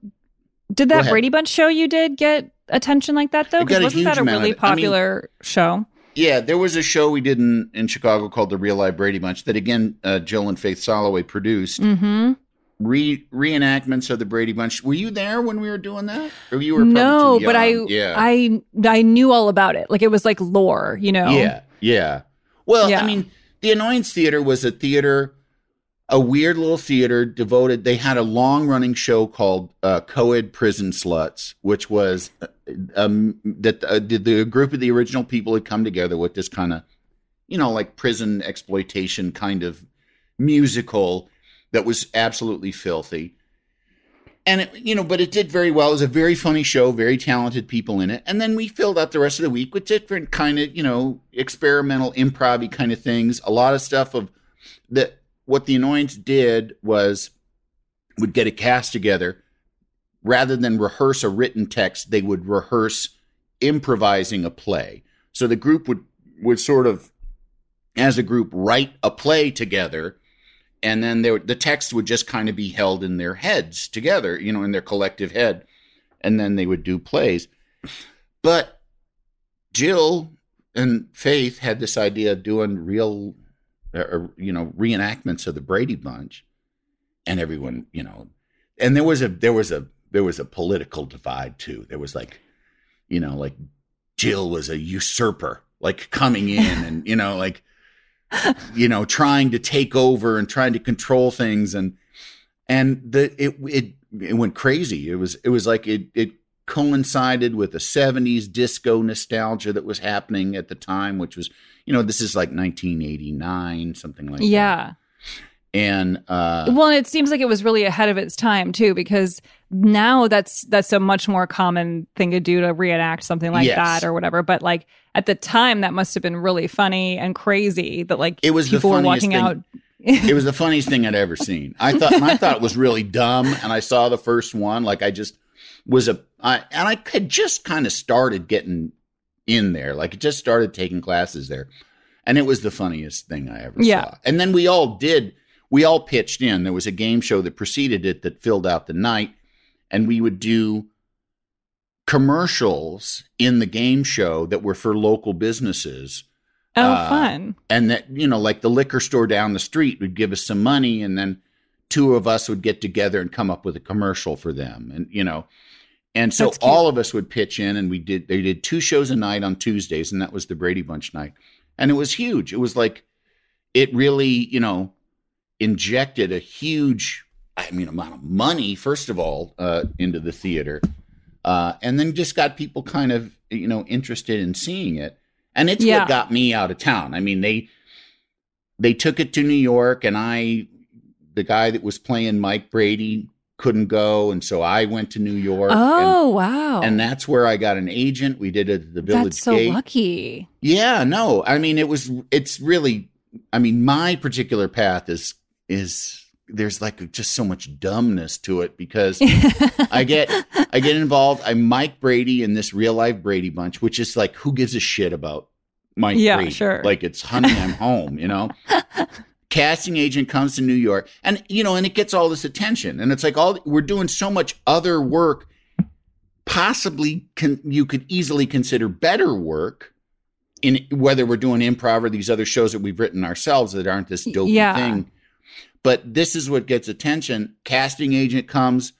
did that. Brady Bunch show you did get attention like that though? Because wasn't that a really it. I mean- popular show? Yeah, there was a show we did in, in Chicago called The Real Life Brady Bunch that again uh, Jill and Faith Soloway produced. Mm-hmm. Re reenactments of the Brady Bunch. Were you there when we were doing that, or you were probably No, but I, yeah, I, I knew all about it. Like it was like lore, you know. yeah, yeah. Well, Yeah. I mean, the Annoyance Theater was a theater, a weird little theater devoted. They had a long running show called uh, Coed Prison Sluts, which was uh, um, that uh, the, the group of the original people had come together with this kind of, you know, like prison exploitation kind of musical that was absolutely filthy. And it, you know, but it did very well. It was a very funny show, very talented people in it. And then we filled out the rest of the week with different kind of, you know, experimental improv kind of things. A lot of stuff of that. What the annoyance did was would get a cast together rather than rehearse a written text, they would rehearse improvising a play. So the group would would sort of, as a group, write a play together, and then there, the text would just kind of be held in their heads together, you know, in their collective head, and then they would do plays. But Jill and Faith had this idea of doing real, uh, you know, reenactments of the Brady Bunch, and everyone, you know, and there was a there was a there was a political divide too. There was like, you know, like Jill was a usurper, like coming in and you know, like you know, trying to take over and trying to control things and and the it it it went crazy. It was it was like it it coincided with the 70s disco nostalgia that was happening at the time, which was, you know, this is like 1989, something like that. Yeah. And uh Well, and it seems like it was really ahead of its time too, because now that's that's a much more common thing to do to reenact something like Yes. that or whatever. But like at the time, that must have been really funny and crazy that like It was the people were walking thing. out. it was the funniest thing I'd ever seen. I thought I thought it was really dumb and I saw the first one like I just was a I and I had just kind of started getting in there. Like it just started taking classes there. And it was the funniest thing I ever Yeah. saw. And then we all did we all pitched in. There was a game show that preceded it that filled out the night and we would do commercials in the game show that were for local businesses Oh, Uh, fun! and that you know like the liquor store down the street would give us some money and then two of us would get together and come up with a commercial for them and you know and so all of us would pitch in and we did they did two shows a night on tuesdays and that was the brady bunch night and it was huge it was like it really you know injected a huge i mean amount of money first of all uh, into the theater uh, and then just got people kind of you know interested in seeing it and it's Yeah. what got me out of town i mean they they took it to new york and i the guy that was playing mike brady couldn't go and so i went to new york Oh, wow! and, and that's where i got an agent we did it at the village that's so gate lucky. yeah, no. I mean, it was. It's really. I mean, my particular path is is there's like just so much dumbness to it because I get I get involved. I'm Mike Brady in this real life Brady bunch, which is like who gives a shit about Mike Yeah, Brady? sure. Like it's honey, I'm home. You know. Casting agent comes to New York, and you know, and it gets all this attention, and it's like all we're doing so much other work. Possibly, can you could easily consider better work in whether we're doing improv or these other shows that we've written ourselves that aren't this dopey Yeah. thing. But this is what gets attention. Casting agent comes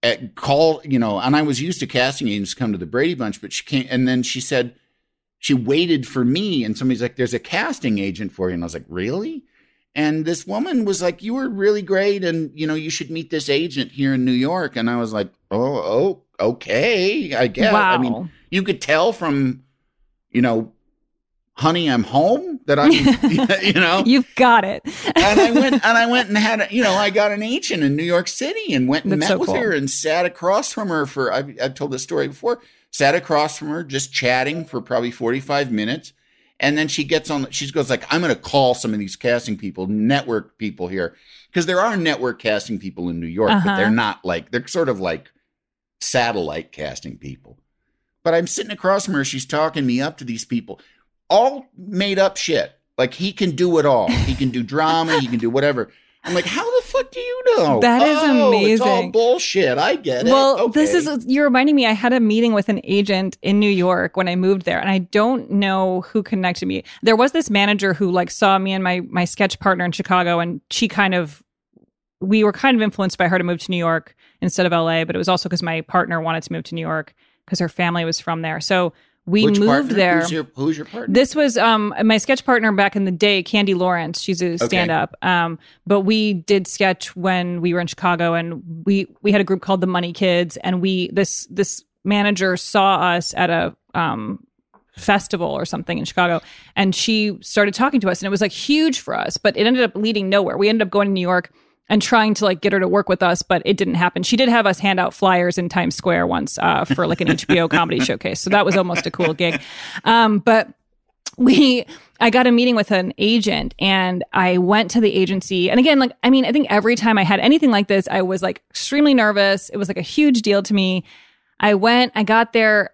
at call, you know, and I was used to casting agents come to the Brady Bunch, but she came and then she said she waited for me and somebody's like, There's a casting agent for you. And I was like, Really? And this woman was like, You were really great and you know, you should meet this agent here in New York. And I was like, Oh, oh, okay, I guess. wow! I mean, you could tell from you know honey, I'm home. That I, you know, You've got it. and I went and I went and had, a, you know, I got an agent in New York City and went and That's met so with cool. her and sat across from her for. I've, I've told this story before. Sat across from her, just chatting for probably forty five minutes, and then she gets on. She goes like, "I'm going to call some of these casting people, network people here, because there are network casting people in New York, but Uh-huh. they're not like they're sort of like satellite casting people." But I'm sitting across from her. She's talking me up to these people, all made up shit. Like he can do it all. He can do drama. He can do whatever. I'm like, how the fuck do you know? That is Oh, It's all amazing. bullshit. I get it. Well, this is you're reminding me. I had a meeting with an agent in New York when I moved there, and I don't know who connected me. There was this manager who like saw me and my my sketch partner in Chicago, and she kind of we were kind of influenced by her to move to New York instead of LA, but it was also because my partner wanted to move to New York because her family was from there. So we Which moved partner? there. Who's your, who's your partner? This was um my sketch partner back in the day, Candy Lawrence. She's a stand up. Um, but we did sketch when we were in Chicago and we we had a group called the Money Kids and we this this manager saw us at a um festival or something in Chicago and she started talking to us and it was like huge for us, but it ended up leading nowhere. We ended up going to New York and trying to like get her to work with us, but it didn't happen. She did have us hand out flyers in Times Square once uh, for like an HBO comedy showcase, so that was almost a cool gig. Um, but we I got a meeting with an agent and I went to the agency. And again, like I mean, I think every time I had anything like this, I was like extremely nervous. It was like a huge deal to me. I went, I got there.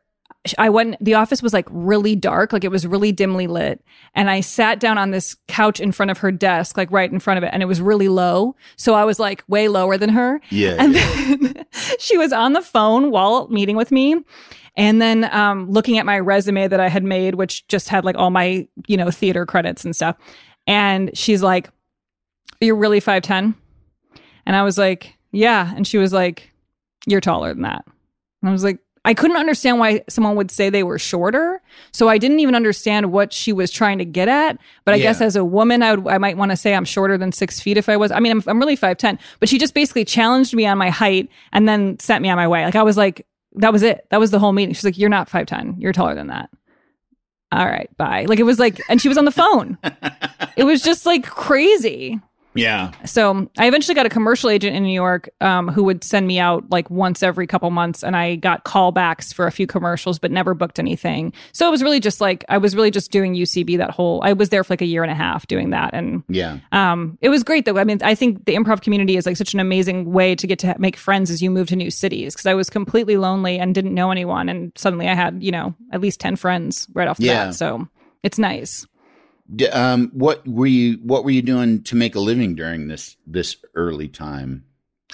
I went, the office was like really dark, like it was really dimly lit. And I sat down on this couch in front of her desk, like right in front of it, and it was really low. So I was like way lower than her. Yeah, And then she was on the phone while meeting with me. And then um, looking at my resume that I had made, which just had like all my, you know, theater credits and stuff. And she's like, You're really 5'10? And I was like, Yeah. And she was like, You're taller than that. And I was like, I couldn't understand why someone would say they were shorter. So I didn't even understand what she was trying to get at. But I Yeah. guess as a woman, I would, I might want to say I'm shorter than six feet if I was. I mean, I'm, I'm really 5'10, but she just basically challenged me on my height and then sent me on my way. Like I was like, that was it. That was the whole meeting. She's like, you're not 5'10. You're taller than that. All right, bye. Like it was like, and she was on the phone. it was just like crazy. Yeah. So I eventually got a commercial agent in New York um, who would send me out like once every couple months, and I got callbacks for a few commercials, but never booked anything. So it was really just like I was really just doing UCB that whole. I was there for like a year and a half doing that, and Yeah. um, it was great though. I mean, I think the improv community is like such an amazing way to get to make friends as you move to new cities. Because I was completely lonely and didn't know anyone, and suddenly I had you know at least ten friends right off the Yeah. bat. So it's nice. D- um, what were you What were you doing to make a living during this this early time?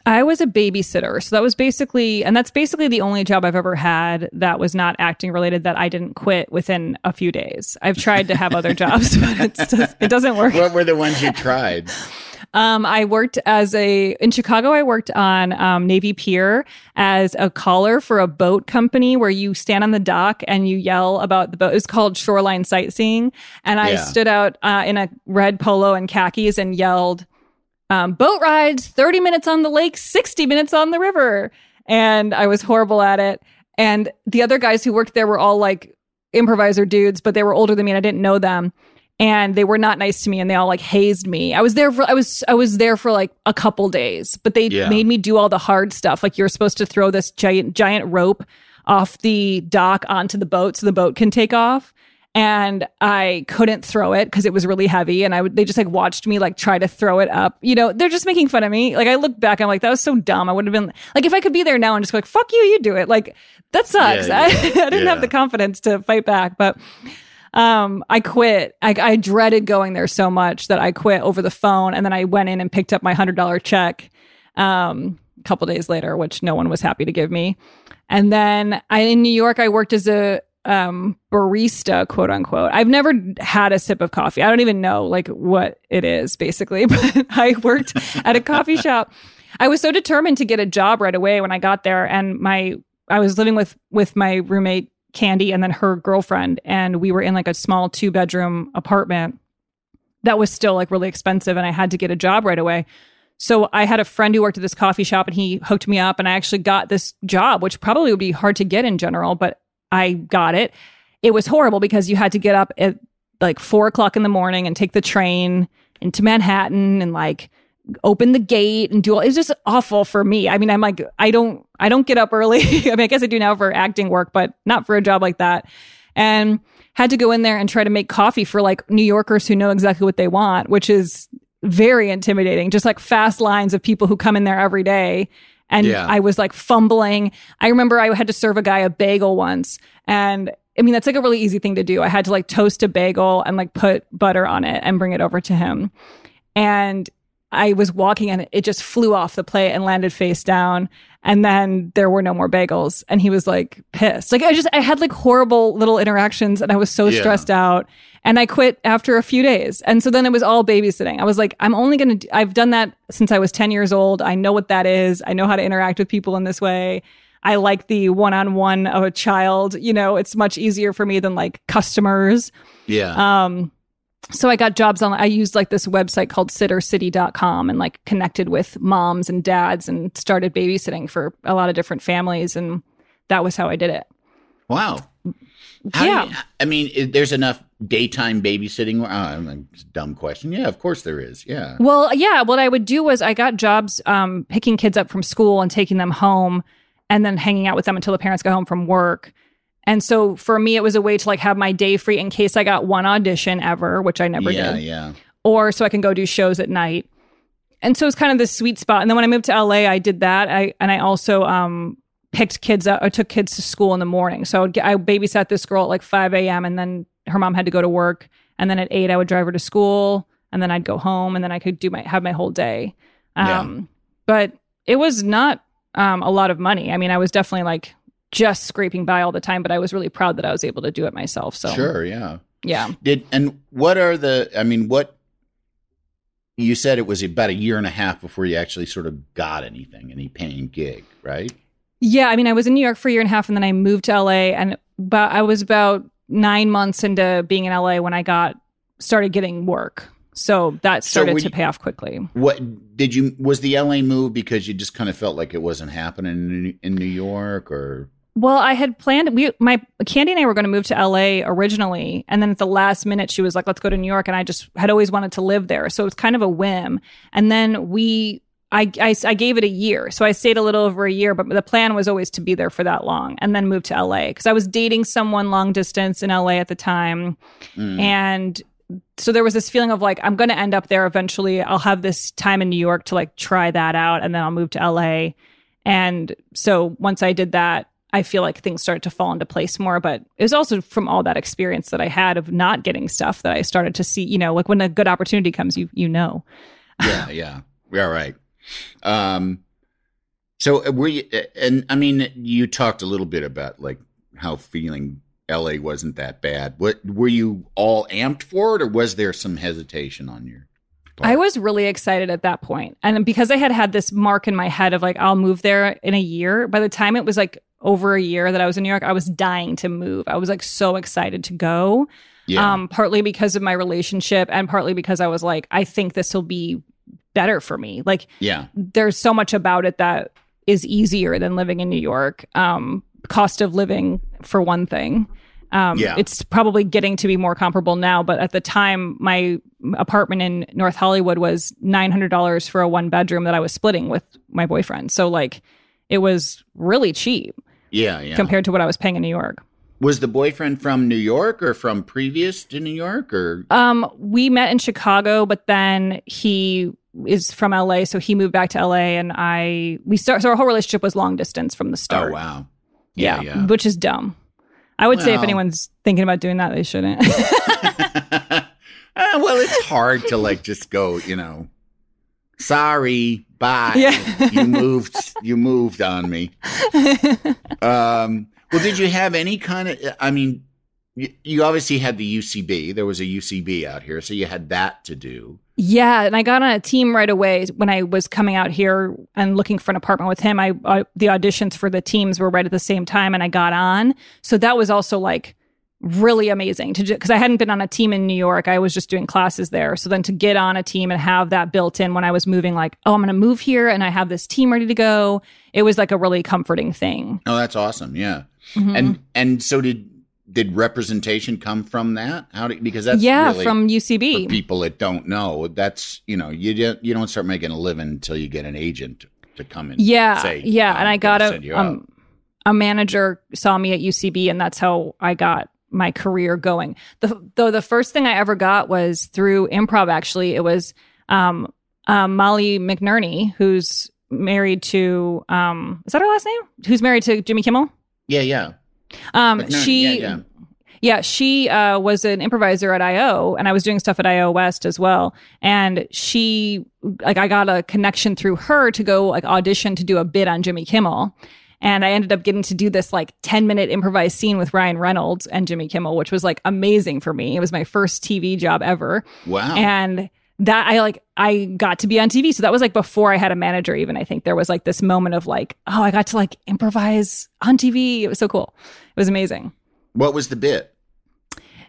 I was a babysitter. So that was basically, and that's basically the only job I've ever had that was not acting related that I didn't quit within a few days. I've tried to have other jobs, but it's just, it doesn't work. What were the ones you tried? Um, I worked as a, in Chicago, I worked on um, Navy Pier as a caller for a boat company where you stand on the dock and you yell about the boat. It was called Shoreline Sightseeing. And I Yeah. stood out uh, in a red polo and khakis and yelled, um, boat rides 30 minutes on the lake 60 minutes on the river and i was horrible at it and the other guys who worked there were all like improviser dudes but they were older than me and i didn't know them and they were not nice to me and they all like hazed me i was there for i was i was there for like a couple days but they Yeah. made me do all the hard stuff like you're supposed to throw this giant giant rope off the dock onto the boat so the boat can take off and I couldn't throw it because it was really heavy. And I would, they just like watched me like try to throw it up. You know, they're just making fun of me. Like I look back, I'm like, that was so dumb. I would have been like, if I could be there now and just go like, fuck you, you do it. Like that sucks. Yeah, I, yeah. I didn't Yeah. have the confidence to fight back, but um, I quit. I, I dreaded going there so much that I quit over the phone. And then I went in and picked up my hundred dollar check. Um, a couple days later, which no one was happy to give me. And then I, in New York, I worked as a um, barista, quote unquote. I've never had a sip of coffee. I don't even know like what it is basically, but I worked at a coffee shop. I was so determined to get a job right away when I got there. And my, I was living with, with my roommate Candy and then her girlfriend. And we were in like a small two bedroom apartment that was still like really expensive. And I had to get a job right away. So I had a friend who worked at this coffee shop and he hooked me up and I actually got this job, which probably would be hard to get in general, but I got it. It was horrible because you had to get up at like four o'clock in the morning and take the train into Manhattan and like open the gate and do all it's just awful for me. I mean, I'm like, I don't I don't get up early. I mean, I guess I do now for acting work, but not for a job like that. And had to go in there and try to make coffee for like New Yorkers who know exactly what they want, which is very intimidating. Just like fast lines of people who come in there every day. And Yeah. I was like fumbling. I remember I had to serve a guy a bagel once. And I mean, that's like a really easy thing to do. I had to like toast a bagel and like put butter on it and bring it over to him. And I was walking and it just flew off the plate and landed face down. And then there were no more bagels. And he was like pissed. Like I just, I had like horrible little interactions and I was so Yeah. stressed out. And I quit after a few days. And so then it was all babysitting. I was like, I'm only going to, I've done that since I was 10 years old. I know what that is. I know how to interact with people in this way. I like the one on one of a child. You know, it's much easier for me than like customers. Yeah. Um, so I got jobs on, I used like this website called sittercity.com and like connected with moms and dads and started babysitting for a lot of different families. And that was how I did it. wow. How yeah. you- I mean, there's enough daytime babysitting. A dumb question. Yeah, of course there is. Yeah. Well, yeah, what I would do was I got jobs um, picking kids up from school and taking them home and then hanging out with them until the parents got home from work. And so for me, it was a way to like have my day free in case I got one audition ever, which I never yeah, did. yeah. Yeah. Or so I can go do shows at night. And so it's kind of this sweet spot. And then when I moved to LA, I did that. I and I also um picked kids up. I took kids to school in the morning. So I, would get, I babysat this girl at like 5 a.m. and then her mom had to go to work. And then at eight, I would drive her to school. And then I'd go home. And then I could do my have my whole day. Yeah. Um, but it was not um a lot of money. I mean, I was definitely like just scraping by all the time. But I was really proud that I was able to do it myself. So Sure. Yeah. yeah. Did and what are the? I mean, what you said it was about a year and a half before you actually sort of got anything, any paying gig, right? Yeah, I mean, I was in New York for a year and a half, and then I moved to LA, and but I was about nine months into being in LA when I got started getting work. So that started were to pay off quickly. What did you? Was the LA move because you just kind of felt like it wasn't happening in, in New York, or Well, I had planned we my Candy and I were going to move to LA originally, and then at the last minute she was like, "Let's go to New York," and I just had always wanted to live there, so it was kind of a whim. And then we. I, I, I gave it a year. So I stayed a little over a year, but the plan was always to be there for that long and then move to LA because I was dating someone long distance in LA at the time. Mm. And so there was this feeling of like, I'm going to end up there eventually. I'll have this time in New York to like try that out and then I'll move to LA. And so once I did that, I feel like things started to fall into place more. But it was also from all that experience that I had of not getting stuff that I started to see, you know, like when a good opportunity comes, you, you know. yeah, yeah, yeah, right. Um, so uh, were you? uh, And I mean, you talked a little bit about like how feeling LA wasn't that bad. What were you all amped for it, or was there some hesitation on your? part? I was really excited at that point. And because I had had this mark in my head of like, I'll move there in a year, by the time it was like over a year that I was in New York, I was dying to move. I was like so excited to go. Yeah. Um, partly because of my relationship and partly because I was like, I think this will be better for me. Like, yeah. there's so much about it that is easier than living in New York. Um, cost of living, for one thing. Um, Yeah. It's probably getting to be more comparable now, but at the time, my apartment in North Hollywood was $900 for a one bedroom that I was splitting with my boyfriend. So, like, it was really cheap Yeah. Yeah. compared to what I was paying in New York. was the boyfriend from New York or from previous to New York or? Um, we met in Chicago, but then he is from LA, so he moved back to LA, and I we start. So our whole relationship was long distance from the start. Oh wow. Yeah, Yeah. Yeah. which is dumb. I would say if anyone's thinking about doing that, they shouldn't. Uh, well, it's hard to like just go, you know. Sorry, bye. Yeah. you moved. You moved on me. Um, well, did you have any kind of? I mean, you, you obviously had the UCB. There was a UCB out here, so you had that to do. yeah, and I got on a team right away when I was coming out here and looking for an apartment with him. I uh, the auditions for the teams were right at the same time, and I got on. So that was also like really amazing to do because I hadn't been on a team in New York. I was just doing classes there. So then to get on a team and have that built in when I was moving, like, oh, I'm going to move here and I have this team ready to go. It was like a really comforting thing. Oh, that's awesome. Yeah. Mhm. And and so did did representation come from that? How do because that's yeah, really, from UCB. people that don't know. That's you know you don't you don't start making a living until you get an agent to come in. Yeah, say, yeah, "I'm and I got a um, a manager saw me at UCB, and that's how I got my career going. The, though the first thing I ever got was through improv. Actually, it was um, um, Molly McNearney, who's married to um, is that her last name? Who's married to Jimmy Kimmel? yeah, yeah. Um, McNearney, she yeah, yeah. yeah, she uh, was an improviser at IO, and I was doing stuff at IO West as well. And she, like, I got a connection through her to go like audition to do a bit on Jimmy Kimmel. And I ended up getting to do this like 10 minute improvised scene with Ryan Reynolds and Jimmy Kimmel, which was like amazing for me. It was my first TV job ever. Wow. And that I like, I got to be on TV. So that was like before I had a manager, even. I think there was like this moment of like, oh, I got to like improvise on TV. It was so cool. It was amazing. what was the bit?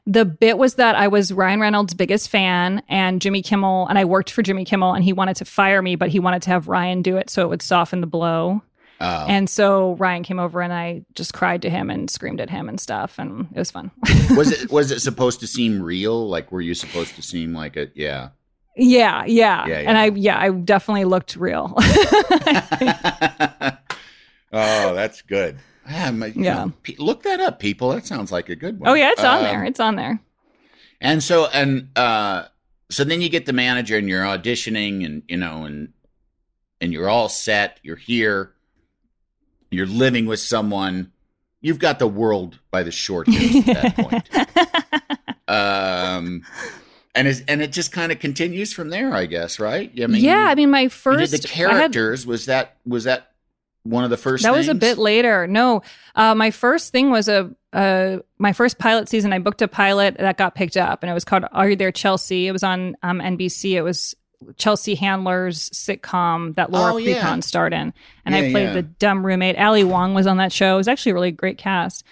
The bit was that I was Ryan Reynolds' biggest fan and Jimmy Kimmel, and I worked for Jimmy Kimmel, and he wanted to fire me, but he wanted to have Ryan do it so it would soften the blow. Oh. And so Ryan came over, and I just cried to him and screamed at him and stuff, and it was fun. was it was it supposed to seem real? Like were you supposed to seem like a yeah? yeah, yeah, Yeah, and I yeah, I definitely looked real. oh, that's good. Yeah, my- Yeah. know, look that up, people. That sounds like a good one. oh yeah, it's on Um, there. It's on there. And so and uh so then you get the manager and you're auditioning and you know and and you're all set, you're here, you're living with someone. You've got the world by the short at that point. Um and it's, and it just kind of continues from there, I guess, right? I yeah, I mean, my you first the I had- characters was that was that one of the first that was a bit later. No, uh, my first thing was a uh, my first pilot season. I booked a pilot that got picked up, and it was called "Are You There, Chelsea?" It was on um, NBC. It was Chelsea Handler's sitcom that Laura Oh, yeah. Prepon starred in, and Yeah, I played yeah. the dumb roommate. Ali Wong was on that show. It was actually a really great cast.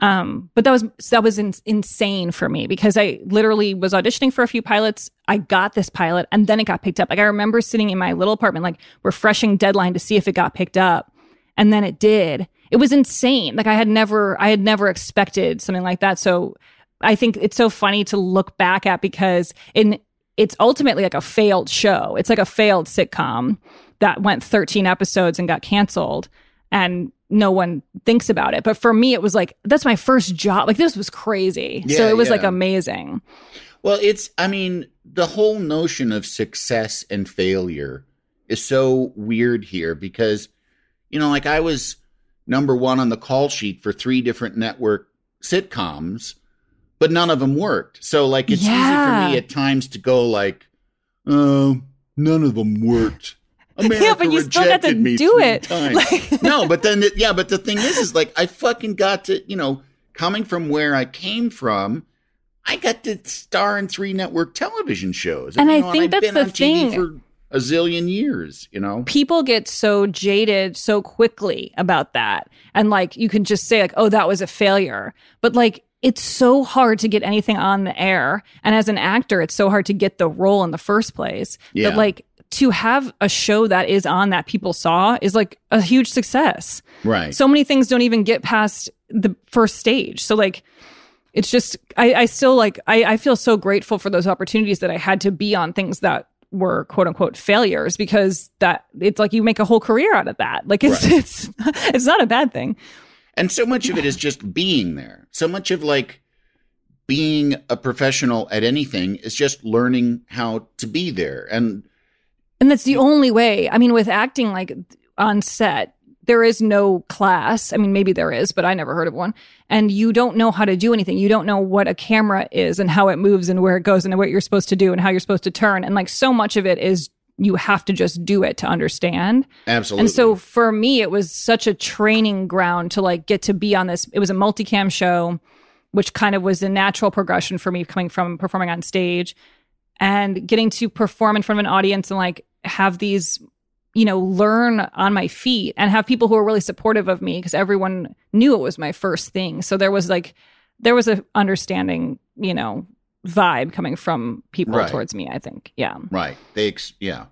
Um, but that was that was in, insane for me because I literally was auditioning for a few pilots. I got this pilot, and then it got picked up. Like I remember sitting in my little apartment, like refreshing deadline to see if it got picked up, and then it did. It was insane. Like I had never, I had never expected something like that. So I think it's so funny to look back at because in it's ultimately like a failed show. It's like a failed sitcom that went 13 episodes and got canceled and no one thinks about it. But for me it was like that's my first job. Like this was crazy. so it was like amazing. Well, it's, I mean, the whole notion of success and failure is so weird here because, you know, like I was number one on the call sheet for three different network sitcoms, but none of them worked. So, like, it's easy for me at times to go, like, oh, none of them worked. America Yeah, but you still got to do it. Like- no, but then, the, yeah, but the thing is, is like, I fucking got to, you know, coming from where I came from, I got to star in three network television shows. And you I know, think I've that's been the thing. for a zillion years, you know? people get so jaded so quickly about that. And like you can just say like, oh, that was a failure. But like it's so hard to get anything on the air. And as an actor, it's so hard to get the role in the first place. Yeah. That like to have a show that is on that people saw is like a huge success. Right. So many things don't even get past the first stage. So like it's just I, I still like I, I feel so grateful for those opportunities that I had to be on things that were quote unquote failures because that it's like you make a whole career out of that. Like it's Right. it's it's not a bad thing. And so much of it is just being there. So much of like being a professional at anything is just learning how to be there. And And that's the only way. I mean, with acting like on set, there is no class. I mean, maybe there is, but I never heard of one. And you don't know how to do anything. You don't know what a camera is and how it moves and where it goes and what you're supposed to do and how you're supposed to turn. And like so much of it is you have to just do it to understand. absolutely. And so for me, it was such a training ground to like get to be on this. It was a multicam show, which kind of was a natural progression for me coming from performing on stage and getting to perform in front of an audience and like have these, you know, learn on my feet and have people who are really supportive of me because everyone knew it was my first thing. So there was like, there was a understanding, you know, vibe coming from people Right. towards me, I think. Yeah. right. They, ex- yeah.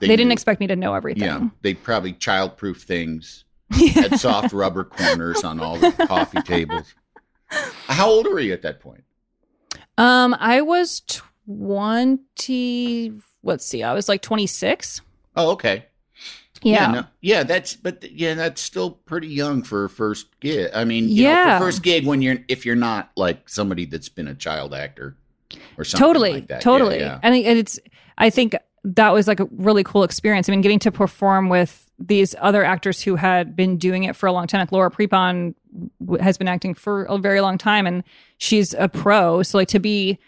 They, didn't knew- expect me to know everything. Yeah. They probably childproof things, had soft rubber corners on all the coffee tables. How old were you at that point? Um, I was twenty. Let's see, I was like twenty six. Oh, okay. Yeah. no- yeah, that's but yeah, that's still pretty young for a first gig. I mean, you know, Yeah. for first gig when you're if you're not like somebody that's been a child actor or something totally like that. Yeah, totally yeah. and, and it's i think that was like a really cool experience i mean getting to perform with these other actors who had been doing it for a long time like laura prepon has been acting for a very long time and she's a pro so like to be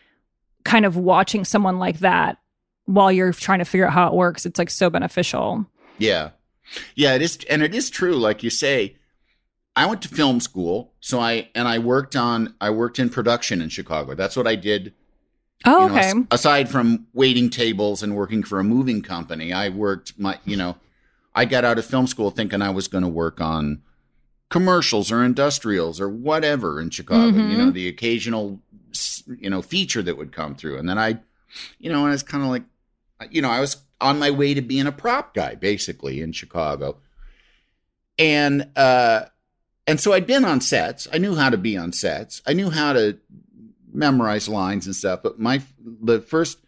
kind of watching someone like that while you're trying to figure out how it works it's like so beneficial Yeah. Yeah, it is and it is true like you say. I went to film school, so I and I worked on I worked in production in Chicago. That's what I did. oh you know, okay as- aside from waiting tables and working for a moving company, I worked my you know, I got out of film school thinking I was going to work on commercials or industrials or whatever in Chicago, Mhm. you know, the occasional you know, feature that would come through. And then I you know, and it's kind of like you know, I was on my way to being a prop guy basically in Chicago. And uh and so I'd been on sets. I knew how to be on sets. I knew how to memorize lines and stuff, but my the first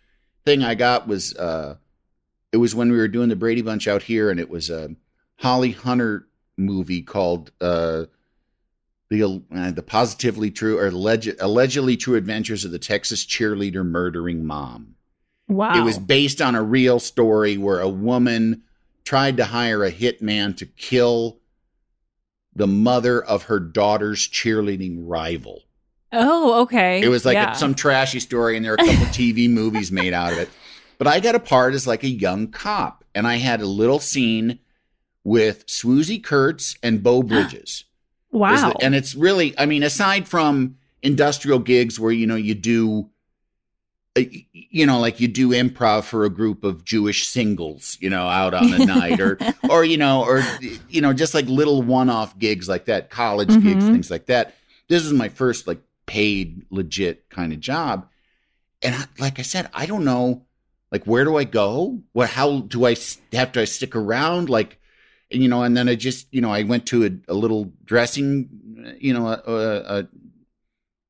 thing I got was uh it was when we were doing the Brady Bunch out here and it was a Holly Hunter movie called uh the uh, the positively true or alleged, allegedly true adventures of the Texas cheerleader murdering mom. Wow It was based on a real story where a woman tried to hire a hitman to kill the mother of her daughter's cheerleading rival. oh okay It was like yeah. a, some trashy story, and there are a couple TV movies made out of it. But I got a part as like a young cop, and I had a little scene with Swoosie Kurtz and Beau Bridges. Wow the- and it's really, I mean, aside from industrial gigs where, you know, you do, you know, like you do improv for a group of Jewish singles, you know, out on a night or, or, you know, or, you know, just like little one off gigs like that, college gigs, Mhm. things like that. This is my first like paid, legit kind of job. And I, like I said, I don't know, like, where do I go? What, how do i have to i stick around? Like, you know, and then I just, you know, I went to a, a little dressing, you know, a, a,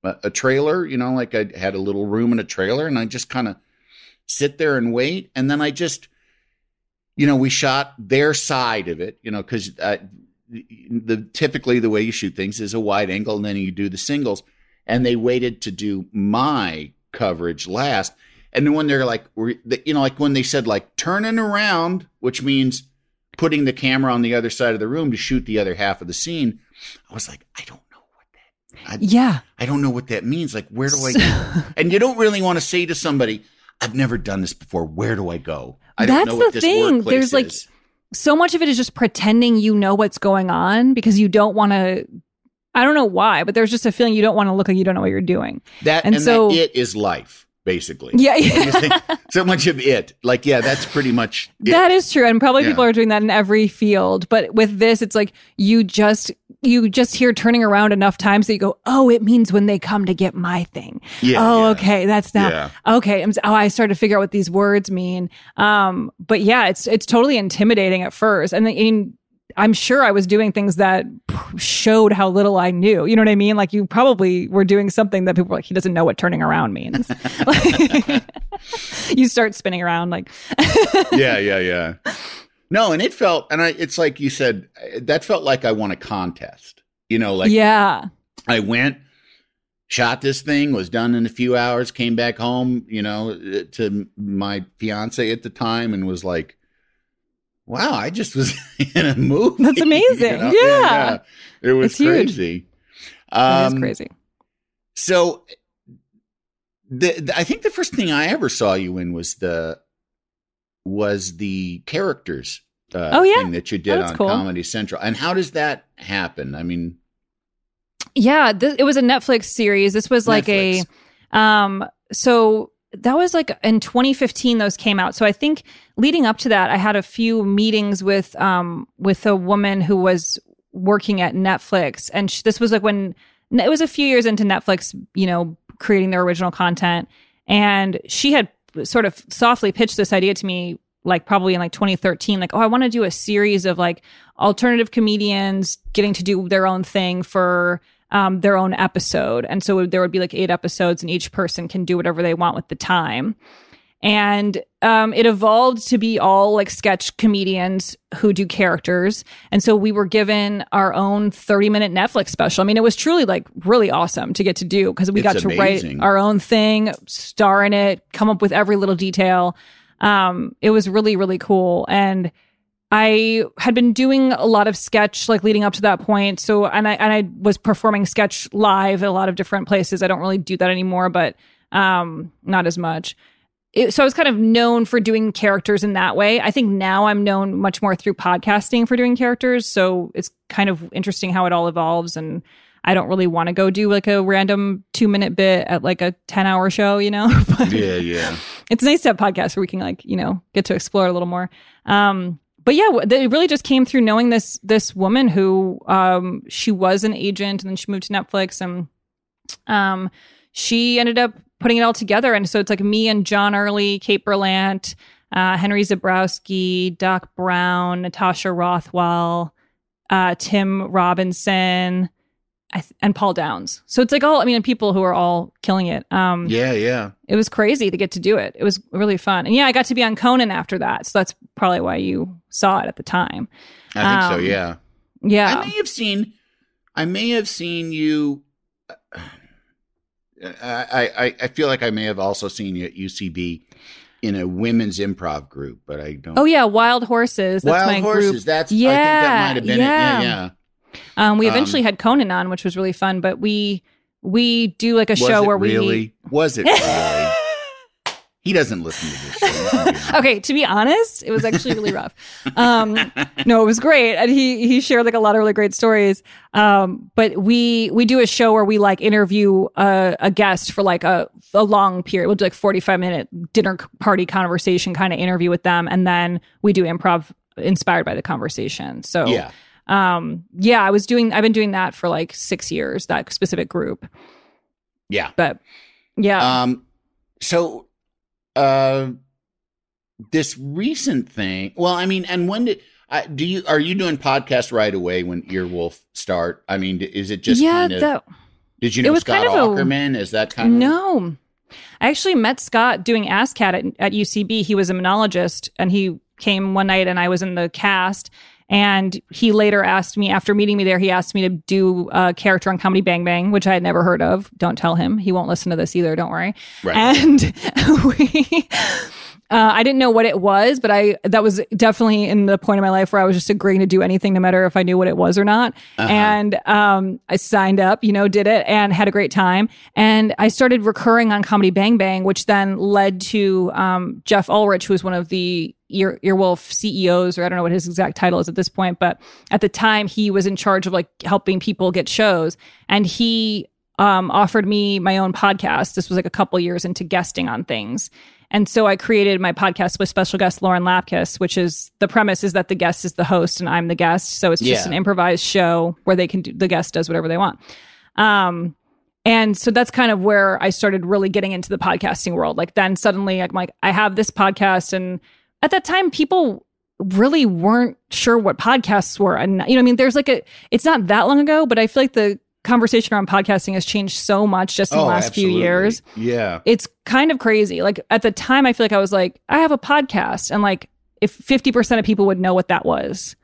a, trailer, you know, like I had a little room in a trailer and I just kind of sit there and wait. And then I just, you know, we shot their side of it, you know, cause uh, the typically the way you shoot things is a wide angle and then you do the singles and they waited to do my coverage last. And then when they're like, you know, like when they said like turning around, which means putting the camera on the other side of the room to shoot the other half of the scene, I was like, I don't. I, yeah I don't know what that means. Like, where do I go? and you don't really want to say to somebody, I've never done this before. Where do I go? I don't That's know what the thing. There's, like, so much of it is just pretending you know what's going on because you don't want to I don't know why, but there's just a feeling you don't want to look like you don't know what you're doing. that and and, so- that it is life, basically. Yeah, yeah. so much of it. Like, yeah, that's pretty much it. That is true. And probably Yeah. people are doing that in every field. But with this, it's like you just you just hear turning around enough times that you go, Oh, it means when they come to get my thing. Yeah, oh, yeah. okay. That's now okay. I'm, oh, I started to figure out what these words mean. Um, but yeah, it's it's totally intimidating at first. And then in I'm sure I was doing things that showed how little I knew. You know what I mean? Like you probably were doing something that people were like, he doesn't know what turning around means. you start spinning around like, yeah, yeah, yeah. No, and it felt, and I, it's like you said, that felt like I won a contest. You know, like yeah, I went, shot this thing, was done in a few hours, came back home, you know, to my fiance at the time, and was like, "Wow, I just was in a movie." That's amazing. Yeah. it was It's huge. crazy. that is Um, crazy. So, the, the- I think the first thing I ever saw you in was the was the characters. Uh, Oh, yeah. thing that you Oh, did that's on cool. Comedy Central. And how does that happen? I mean, Yeah, it was a Netflix series. This was like Netflix. a um so that was like in 2015 those came out. So I think leading up to that I had a few meetings with um with a woman who was working at Netflix and this was like when it was a few years into Netflix, you know, creating their original content and she had sort of softly pitched this idea to me like probably in like 2013 like oh i want to do a series of like alternative comedians getting to do their own thing for um, their own episode. And so there would be like eight episodes, and each person can do whatever they want with the time. And um, it evolved to be all like sketch comedians who do characters. And so we were given our own 30 minute Netflix special. I mean, it was truly like really awesome to get to do because we It's got to amazing. write our own thing, star in it, come up with every little detail. Um, it was really, really cool. And I had been doing a lot of sketch like leading up to that point. So and I and I was performing sketch live at a lot of different places. I don't really do that anymore, but um not as much. It, so I was kind of known for doing characters in that way. I think now I'm known much more through podcasting for doing characters. So it's kind of interesting how it all evolves and I don't really want to go do like a random 2 minute bit at like a 10 hour show, you know. but Yeah, yeah. it's nice to have podcasts where we can like you know get to explore a little more um but yeah it really just came through knowing this this woman who um she was an agent and then she moved to netflix and um she ended up putting it all together. And so it's like me and john early kate berlant uh, henry zebrowski doc brown natasha rothwell uh, tim robinson th- and paul downs so it's like all i mean people who are all killing it um Yeah, yeah. it was crazy to get to do it. It was really fun. And yeah, I got to be on Conan after that. So that's probably why you saw it at the time. I think so, Um, yeah. Yeah. I may have seen I may have seen you I, I I feel like I may have also seen you at UCB in a women's improv group, but I don't oh yeah, Wild Horses. That's Wild my Horses. group. That's I Yeah, think that might have been yeah. it. Yeah, yeah. Um, we Um, eventually had Conan on, which was really fun. But we we do like a show where really was it really? he doesn't listen to this show. let's be honest. we. Okay, to be honest, it was actually really rough. Um, no, it was great, and he he shared like a lot of really great stories. Um, but we we do a show where we like interview a, a guest for like a a long period. We'll do like forty five minute dinner party conversation kind of interview with them, and then we do improv inspired by the conversation. So Yeah. Um, yeah, I was doing. I've been doing that for like six years. That specific group, Yeah. but yeah, Um so uh this recent thing well i mean and when did I, do you are you doing podcast right away when earwolf start i mean is it just yeah. kind of that did you it know was scott kind of a- is that kind of No. I actually met Scott doing ASSSSCAT at, at UCB. He was a monologist and he came one night and I was in the cast. And he later asked me, after meeting me there, he asked me to do a character on Comedy Bang Bang, which I had never heard of. Don't tell him. He won't listen to this either. Don't worry. Right. And we. Uh, I didn't know what it was, but I that was definitely in the point of my life where I was just agreeing to do anything, no matter if I knew what it was or not. And um, I signed up, you know, did it, and had a great time. And I started recurring on Comedy Bang Bang, which then led to um, Jeff Ullrich, who was one of the Ear, Earwolf CEOs, or I don't know what his exact title is at this point, but at the time he was in charge of like helping people get shows, and he um, offered me my own podcast. This was like a couple years into guesting on things. And so I created my podcast with special guest Lauren Lapkus, which is the premise is that the guest is the host and I'm the guest. So it's just Yeah. an improvised show where they can do the guest does whatever they want. Um, and so that's kind of where I started really getting into the podcasting world. Like then suddenly I'm like, I have this podcast. And at that time, people really weren't sure what podcasts were. And, you know, I mean, there's like a, it's not that long ago, but I feel like the conversation around podcasting has changed so much just in the Oh, last few years. Yeah. It's kind of crazy. Like at the time, I feel like I was like, I have a podcast, and like if fifty percent of people would know what that was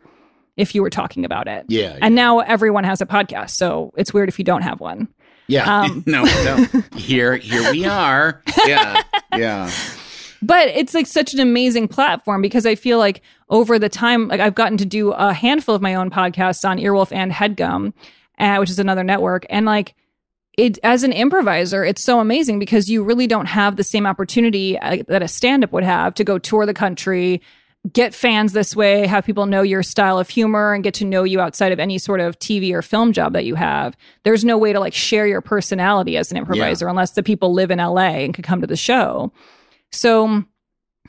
if you were talking about it. yeah And now everyone has a podcast, so it's weird if you don't have one. yeah. Um, no no. Here here we are. Yeah yeah. But it's like such an amazing platform because I feel like over the time, like I've gotten to do a handful of my own podcasts on Earwolf and Headgum, uh, which is another network, and like. It, as an improviser, it's so amazing because you really don't have the same opportunity uh, that a stand up would have to go tour the country, get fans this way, have people know your style of humor and get to know you outside of any sort of TV or film job that you have. There's no way to like share your personality as an improviser unless the people live in LA and can come to the show. So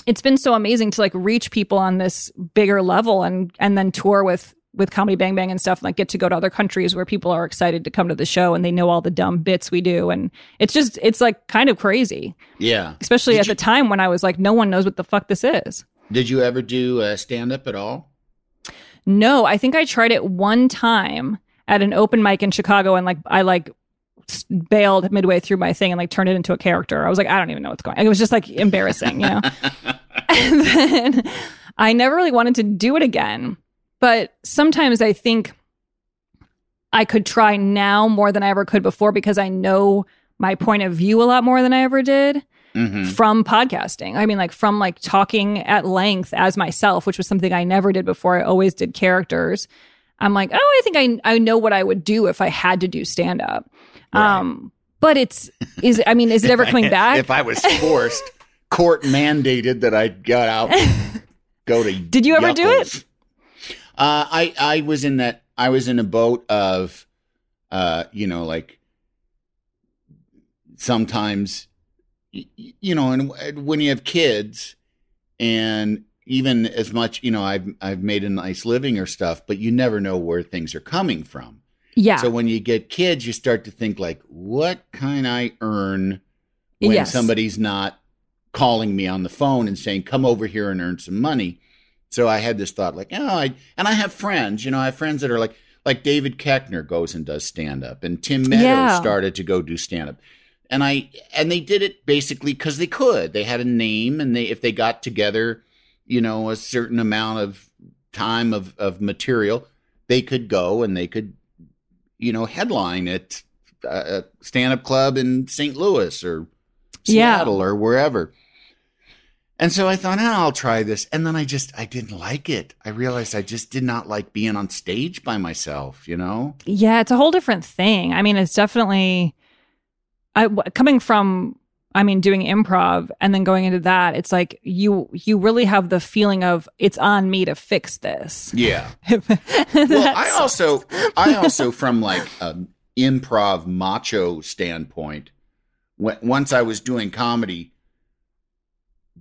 it's been so amazing to like reach people on this bigger level and and then tour with with comedy bang bang and stuff and like get to go to other countries where people are excited to come to the show and they know all the dumb bits we do and it's just it's like kind of crazy yeah especially Did at you- the time when i was like no one knows what the fuck this is did you ever do uh, stand up at all no i think i tried it one time at an open mic in Chicago and like I like bailed midway through my thing and like turned it into a character. I was like, I don't even know what's going. on. It was just like embarrassing, you know. and then I never really wanted to do it again. But sometimes I think I could try now more than I ever could before because I know my point of view a lot more than I ever did Mhm. from podcasting. I mean, like from like talking at length as myself, which was something I never did before. I always did characters. I'm like, oh, I think I I know what I would do if I had to do stand up. Um, but it's is I mean, is it ever coming back? If I was forced, court mandated that I got out, go to. Did you ever do it? Uh, I I was in that. I was in a boat of, uh, you know, like sometimes, you know, and when you have kids, and even as much, you know, I've I've made a nice living or stuff, but you never know where things are coming from. yeah. So when you get kids, you start to think like, what can I earn when Yes. somebody's not calling me on the phone and saying, "Come over here and earn some money." So I had this thought, like, oh, I and I have friends, you know, I have friends that are like, like David Koechner goes and does stand up, and Tim Meadows Yeah. started to go do stand up, and I and they did it basically because they could. They had a name, and they if they got together, you know, a certain amount of time of of material, they could go and they could, you know, headline at uh, a stand up club in St. Louis or Yeah. Seattle or wherever. And so I thought, oh, I'll try this. And then I just, I didn't like it. I realized I just did not like being on stage by myself, you know? Yeah, it's a whole different thing. I mean, it's definitely I coming from I mean doing improv and then going into that, it's like you you really have the feeling of it's on me to fix this. Yeah. Well, I also, I also, from like an improv macho standpoint, when, once I was doing comedy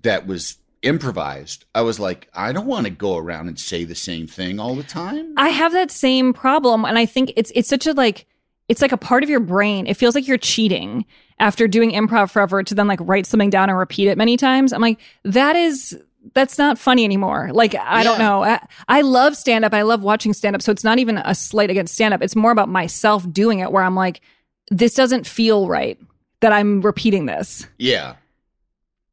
that was improvised, I was like, I don't want to go around and say the same thing all the time. I have that same problem and I think it's it's such a like it's like a part of your brain. It feels like you're cheating after doing improv forever to then like write something down and repeat it many times. I'm like that is that's not funny anymore. Like I don't know. I, I love stand up. I love watching stand up. So it's not even a slight against stand up. It's more about myself doing it where I'm like this doesn't feel right that I'm repeating this. yeah.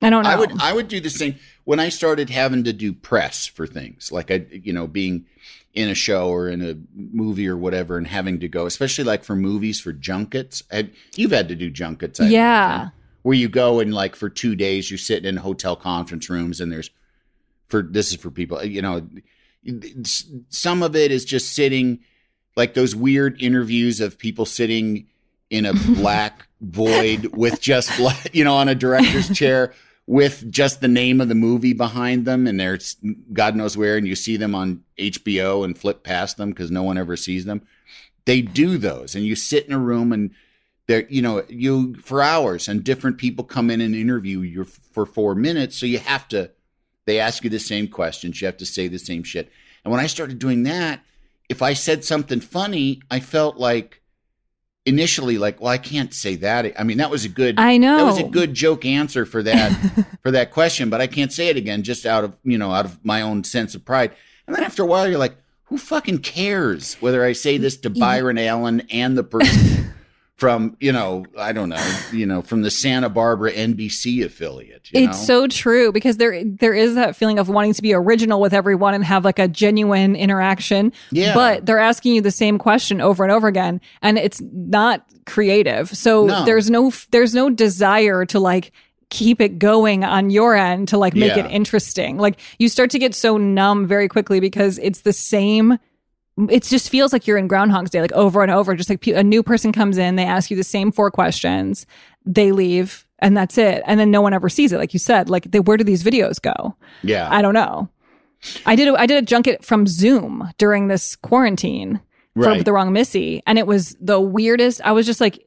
I don't know. I would I would do the same when I started having to do press for things like I you know being in a show or in a movie or whatever and having to go especially like for movies for junkets I, you've had to do junkets I Yeah. imagine, where you go and like for 2 days you're sitting in hotel conference rooms and there's for this is for people you know some of it is just sitting like those weird interviews of people sitting in a black void with just like, you know on a director's chair with just the name of the movie behind them and there's god knows where and you see them on HBO and flip past them cuz no one ever sees them. They do those and you sit in a room and there you know you for hours and different people come in and interview you for 4 minutes so you have to they ask you the same questions you have to say the same shit. And when i started doing that if i said something funny i felt like initially like well i can't say that i mean that was a good I know. that was a good joke answer for that for that question but i can't say it again just out of you know out of my own sense of pride and then after a while you're like who fucking cares whether i say this to byron allen and the person from you know i don't know you know from the santa barbara nbc affiliate you it's know? so true because there there is that feeling of wanting to be original with everyone and have like a genuine interaction. Yeah. But they're asking you the same question over and over again and it's not creative. So No. there's no there's no desire to like keep it going on your end to like make Yeah. it interesting. Like you start to get so numb very quickly because it's the same it just feels like you're in Groundhog's Day, like over and over. Just like a new person comes in, they ask you the same four questions, they leave, and that's it. And then no one ever sees it, like you said. Like, they, where do these videos go? yeah I don't know. I did a, I did a junket from Zoom during this quarantine for the wrong Missy, and it was the weirdest. I was just like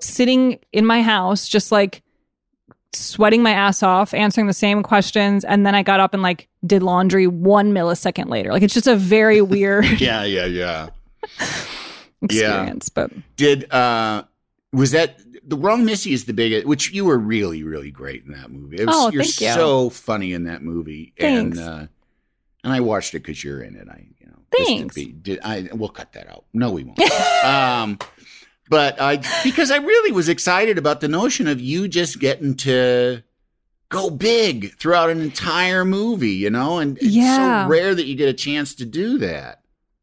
sitting in my house, just like sweating my ass off, answering the same questions, and then I got up and like did laundry one millisecond later. Like it's just a very weird yeah yeah yeah experience. But did uh was that the wrong missy is the biggest which you were really really great in that movie it was, Oh, you're thank you. so funny in that movie Thanks. and uh and i watched it because you're in it i you know Thanks. be. Did I? We'll cut that out. No, we won't. um, but I because I really was excited about the notion of you just getting to go big throughout an entire movie, you know, and it's Yeah. so rare that you get a chance to do that.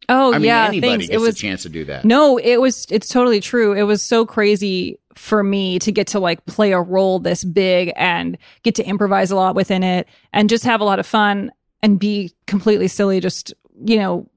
Oh I mean, yeah, anybody thanks. gets It was a chance to do that. No, it was it's totally true. It was so crazy for me to get to like play a role this big and get to improvise a lot within it and just have a lot of fun and be completely silly just you know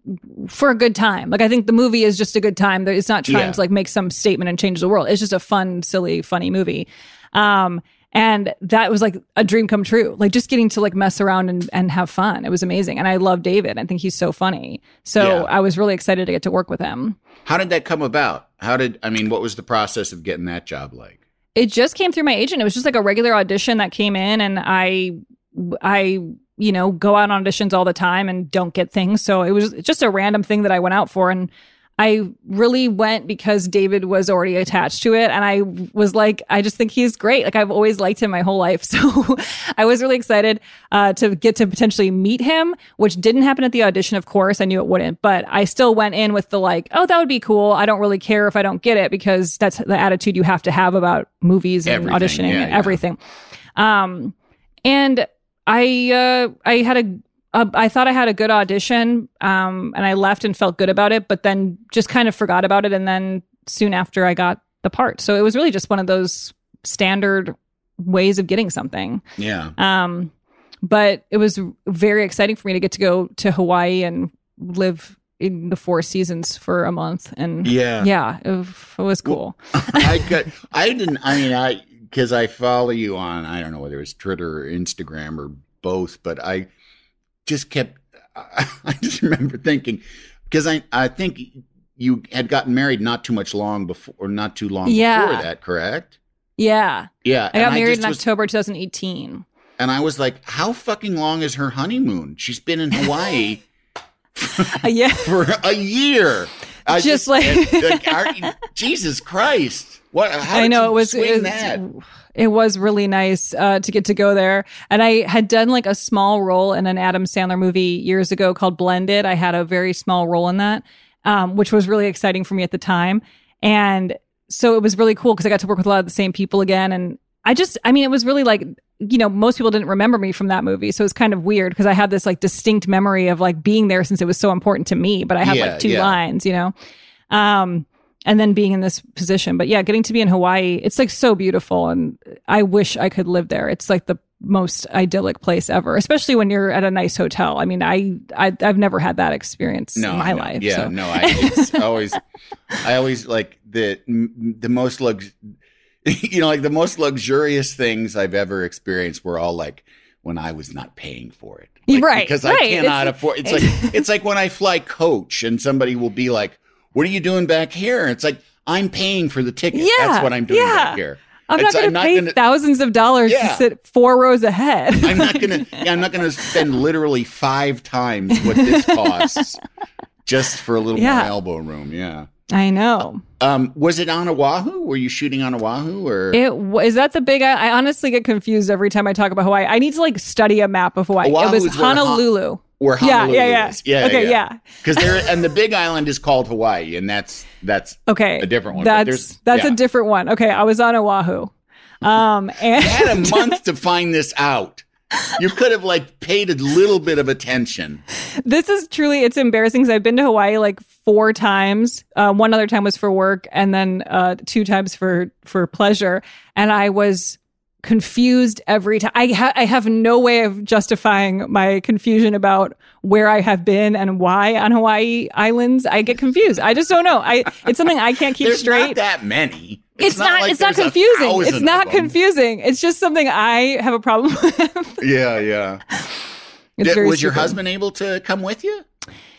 for a good time. Like I think the movie is just a good time. It's not trying Yeah. to like make some statement and change the world. It's just a fun, silly, funny movie. Um and that was like a dream come true. Like just getting to like mess around and, and have fun. It was amazing. And I love David. I think he's so funny. So Yeah. I was really excited to get to work with him. How did that come about? How did I mean? What was the process of getting that job like? it just came through my agent. It was just like a regular audition that came in, and I, I, you know, go out on auditions all the time and don't get things. So it was just a random thing that I went out for, and I really went because David was already attached to it, and I was like, I just think he's great. Like I've always liked him my whole life, so I was really excited uh, to get to potentially meet him, which didn't happen at the audition. Of course, I knew it wouldn't, but I still went in with the like, oh, that would be cool. I don't really care if I don't get it because that's the attitude you have to have about movies and Everything. auditioning Yeah, and yeah. everything. Um, and I uh, I had a uh, thought I had a good audition, um, and I left and felt good about it, but then just kind of forgot about it. And then soon after, I got the part. So it was really just one of those standard ways of getting something. Yeah. Um, but it was very exciting for me to get to go to Hawaii and live in the Four Seasons for a month. And Yeah. yeah, it, was- it was cool. I could. I didn't. I mean, I because I follow you on. I don't know whether it's Twitter or Instagram or both, but I just kept. I, I just remember thinking because I I think you had gotten married not too much long before, or not too long Yeah. before that. Correct? yeah, Yeah. I got and married just in was- October 2018. and I was like, "How fucking long is her honeymoon? She's been in Hawaii." Yeah. for a year. I Just like- like, Jesus Christ! What? How I know it was it was, it was really nice uh, to get to go there, and I had done like a small role in an Adam Sandler movie years ago called Blended. I had a very small role in that, um, which was really exciting for me at the time, and so it was really cool because I got to work with a lot of the same people again, and I just, I mean, it was really like you know most people didn't remember me from that movie, so it's kind of weird because I had this like distinct memory of like being there since it was so important to me, but I had Yeah, like two yeah. lines, you know. Um, and then being in this position. But yeah, getting to be in Hawaii, it's like so beautiful. And I wish I could live there. It's like the most idyllic place ever, especially when you're at a nice hotel. I mean, I, I I've never had that experience No, in my life. Yeah, so. no, I always, I always like the the most lux, you know, like the most luxurious things I've ever experienced were all like when I was not paying for it, Like, Right, Because right. I cannot It's- afford. It's like it's like when I fly coach and somebody will be like, "What are you doing back here?" And it's like I'm paying for the ticket. Yeah, That's what I'm doing yeah. back here. I'm It's- not going to pay gonna- thousands of dollars Yeah. to sit four rows ahead. I'm not gonna. Yeah, I'm not gonna spend literally five times what this costs just for a little Yeah. more elbow room. Yeah. I know. Um, was it on Oahu? Were you shooting on Oahu or? It is that the big. I, I honestly get confused every time I talk about Hawaii. I need to like study a map of Hawaii. Oahu it was is where Honolulu. where yeah, Honolulu yeah, yeah. is. Yeah, Okay, yeah. yeah. Because there and the Big Island is called Hawaii, and that's that's Okay, a different one. That's that's yeah. a different one. Okay, I was on Oahu, um, and You had a month to find this out. You could have like paid a little bit of attention. this is truly it's embarrassing because I've been to Hawaii like four times. Uh, one other time was for work, and then uh, two times for for pleasure. And I was confused every time. I ha- I have no way of justifying my confusion about where I have been and why on Hawaii islands. I get confused. I just don't know. I it's something I can't keep There's straight. not that many. it's, not. like it's not confusing. It's not confusing. It's just something I have a problem with. Yeah, yeah. It's Did- very was your husband able to come with you?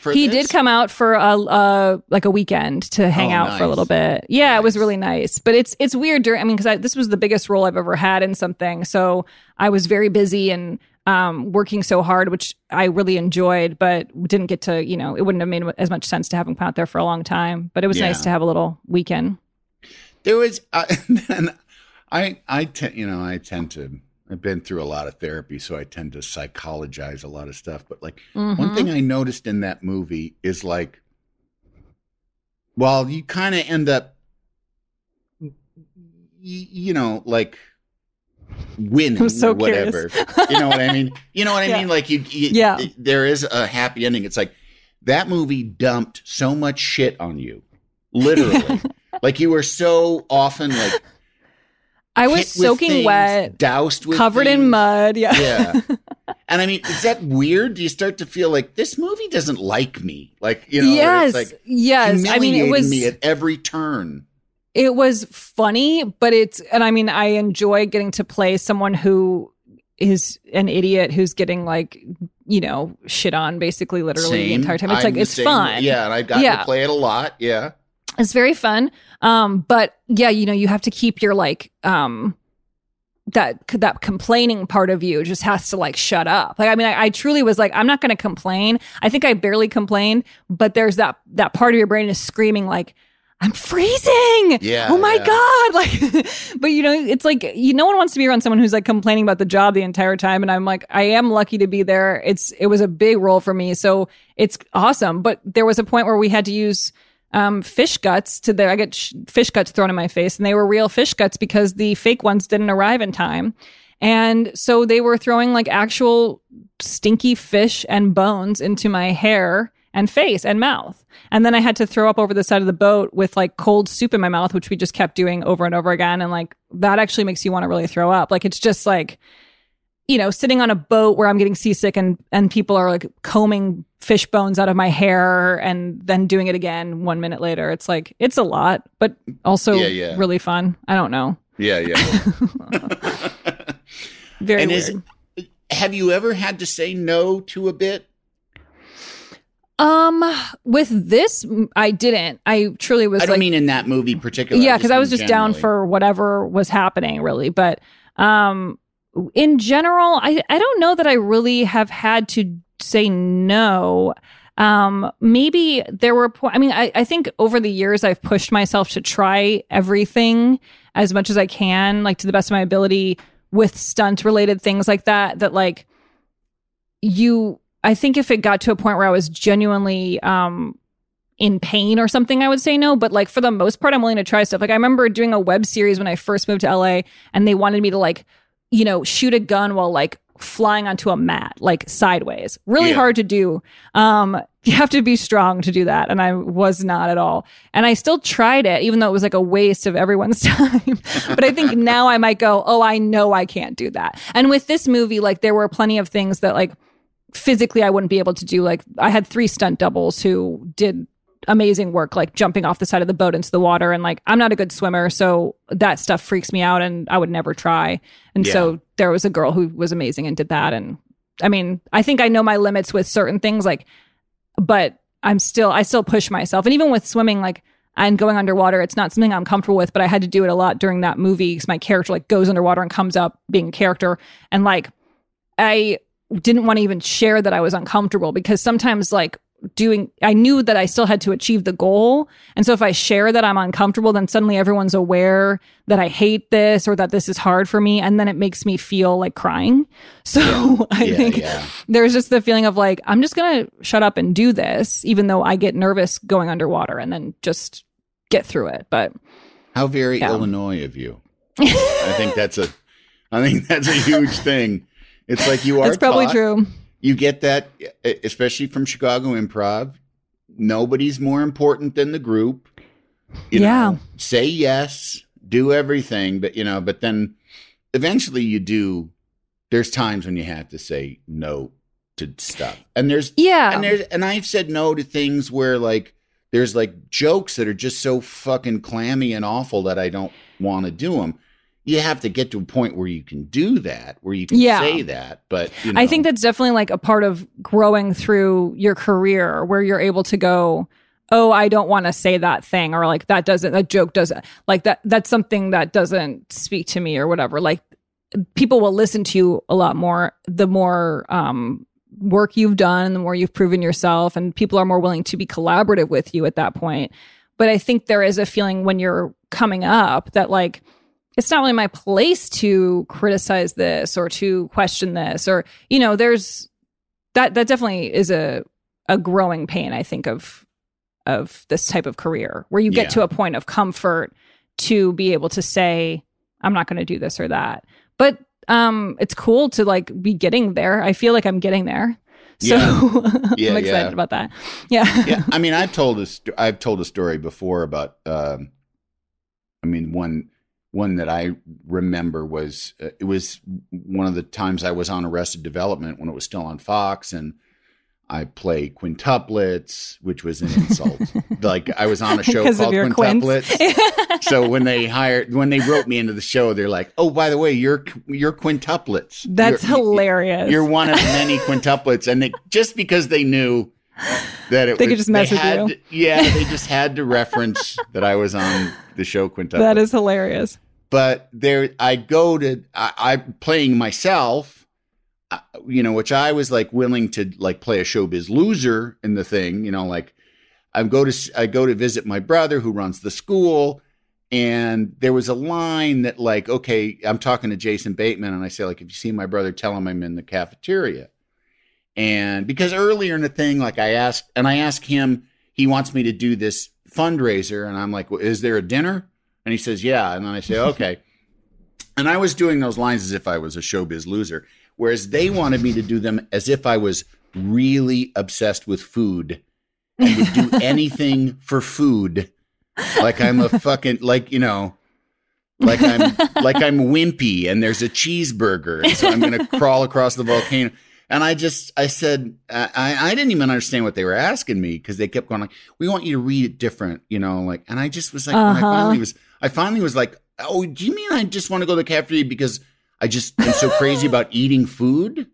For he this? did come out for a uh, like a weekend to hang Oh, out for a little bit. Yeah, it was really nice. But it's it's weird during. I mean, because this was the biggest role I've ever had in something, so I was very busy and um, working so hard, which I really enjoyed, but didn't get to. You know, it wouldn't have made as much sense to have him come out there for a long time. But it was nice to have a little weekend. There was, uh, I, I, te- you know, I tend to I've been through a lot of therapy, so I tend to psychologize a lot of stuff. But like Mhm. one thing I noticed in that movie is like, while you kind of end up, y- you know, like winning so or whatever. you know what I mean? You know what I Yeah. mean? Like you, you Yeah. there is a happy ending. It's like that movie dumped so much shit on you, literally. like you were so often like I was soaking things, wet, doused with covered in mud. Yeah. Yeah. And I mean, is that weird? Do you start to feel like this movie doesn't like me? Like, you know, yes. it's like yes. I mean, it was me at every turn. it was funny, but it's and I mean, I enjoy getting to play someone who is an idiot who's getting like you know shit on basically literally the entire time. It's I'm like it's same. fun. Yeah, and I got Yeah. to play it a lot. Yeah. It's very fun um but yeah you know you have to keep your like um that that complaining part of you just has to like shut up. Like i mean i, I truly was like i'm not going to complain. I think i barely complained but there's that that part of your brain is screaming like i'm freezing! Yeah, oh my yeah. god! Like but you know it's like you no one wants to be around someone who's like complaining about the job the entire time and i'm like i am lucky to be there. It's it was a big role for me so it's awesome. But there was a point where we had to use um, fish guts to the I get sh- fish guts thrown in my face, and they were real fish guts because the fake ones didn't arrive in time. And so they were throwing like actual stinky fish and bones into my hair and face and mouth. And then I had to throw up over the side of the boat with like cold soup in my mouth, which we just kept doing over and over again. And like that actually makes you want to really throw up. Like it's just like, you know, sitting on a boat where I'm getting seasick and and people are like combing fish bones out of my hair and then doing it again one minute later. It's like it's a lot, but also Yeah, yeah. really fun. I don't know. Yeah, yeah. Very and weird. is have you ever had to say no to a bit? um, with this, I didn't. I truly was I don't like, mean in that movie particularly. yeah, because I was just down for whatever was happening, really. But um, in general, I I don't know that I really have had to say no. Um, maybe there were. Po- I mean, I I think over the years I've pushed myself to try everything as much as I can, like to the best of my ability, with stunt related things like that. That like you. I think if it got to a point where I was genuinely um in pain or something, I would say no. But like for the most part, I'm willing to try stuff. Like I remember doing a web series when I first moved to LA and they wanted me to like, you know, shoot a gun while like flying onto a mat, like sideways. Really Yeah. hard to do. Um, you have to be strong to do that. And I was not at all. And I still tried it, even though it was like a waste of everyone's time. but I think now I might go, oh, I know I can't do that. And with this movie, like there were plenty of things that like physically I wouldn't be able to do. Like I had three stunt doubles who did amazing work, like jumping off the side of the boat into the water. And like I'm not a good swimmer, so that stuff freaks me out, and I would never try. And Yeah. so there was a girl who was amazing and did that. And I mean, I think I know my limits with certain things, like, but I'm still I still push myself, and even with swimming, like. And going underwater, it's not something I'm comfortable with, but I had to do it a lot during that movie because my character like goes underwater and comes up being a character. And like, I didn't want to even share that I was uncomfortable because sometimes like doing I knew that I still had to achieve the goal. And so if I share that I'm uncomfortable, then suddenly everyone's aware that I hate this or that this is hard for me and then it makes me feel like crying. So I Yeah, think yeah. there's just the feeling of like I'm just going to shut up and do this even though I get nervous going underwater and then just get through it. But How very Yeah. Illinois of you. I think that's a I think that's a huge thing. It's like you are it's probably taught- true. You get that especially from Chicago improv. Nobody's more important than the group. You Yeah. know, say yes, do everything, but you know, but then eventually you do there's times when you have to say no to stuff. And there's Yeah. and there's and I've said no to things where like there's like jokes that are just so fucking clammy and awful that I don't want to do them. You have to get to a point where you can do that, where you can Yeah. say that. But you know, I think that's definitely like a part of growing through your career where you're able to go, oh, I don't want to say that thing, or like that doesn't, that joke doesn't, like that, that's something that doesn't speak to me or whatever. Like people will listen to you a lot more the more um, work you've done, the more you've proven yourself, and people are more willing to be collaborative with you at that point. But I think there is a feeling when you're coming up that like, it's not really my place to criticize this or to question this or you know there's that that definitely is a a growing pain i think of of this type of career where you get Yeah. to a point of comfort to be able to say i'm not going to do this or that but um it's cool to like be getting there i feel like i'm getting there so Yeah. i'm Yeah, excited about that yeah yeah, I mean, I've told a st- I've told a story before about. Um, I mean, one one that I remember was uh, it was one of the times I was on Arrested Development when it was still on Fox, and I play quintuplets, which was an insult. like I was on a show called Quintuplets. so when they hired when they wrote me into the show, they're like, "Oh, by the way, you're you're quintuplets. that's You're- hilarious you're one of many quintuplets, and they, just because they knew that it They was, could just mess with had you. yeah, they just had to reference that I was on the show quintuplets. that is hilarious but there, I go to I, I'm playing myself, you know, which I was like willing to like play a showbiz loser in the thing, you know, like I go to I go to visit my brother who runs the school, and there was a line that like, okay, I'm talking to Jason Bateman, and I say like, if you see my brother, tell him I'm in the cafeteria, and because earlier in the thing, like I asked, and I asked him, he wants me to do this fundraiser, and I'm like, well, is there a dinner? And he says, yeah, and then I say, okay. And I was doing those lines as if I was a showbiz loser, whereas they wanted me to do them as if I was really obsessed with food and would do anything for food. Like I'm a fucking like, you know, like I'm like I'm wimpy and there's a cheeseburger. And so I'm gonna crawl across the volcano. And I just I said I, I didn't even understand what they were asking me because they kept going like, we want you to read it different, you know, like and I just was like when I Uh-huh. finally was I finally was like, Oh, do you mean I just want to go to the cafeteria because I just am so crazy about eating food?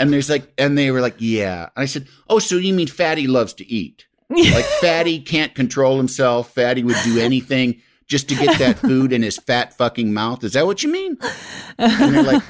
And there's like, and they were like, yeah. And I said, oh, so you mean Fatty loves to eat? Like Fatty can't control himself. Fatty would do anything just to get that food in his fat fucking mouth. Is that what you mean? And they're like,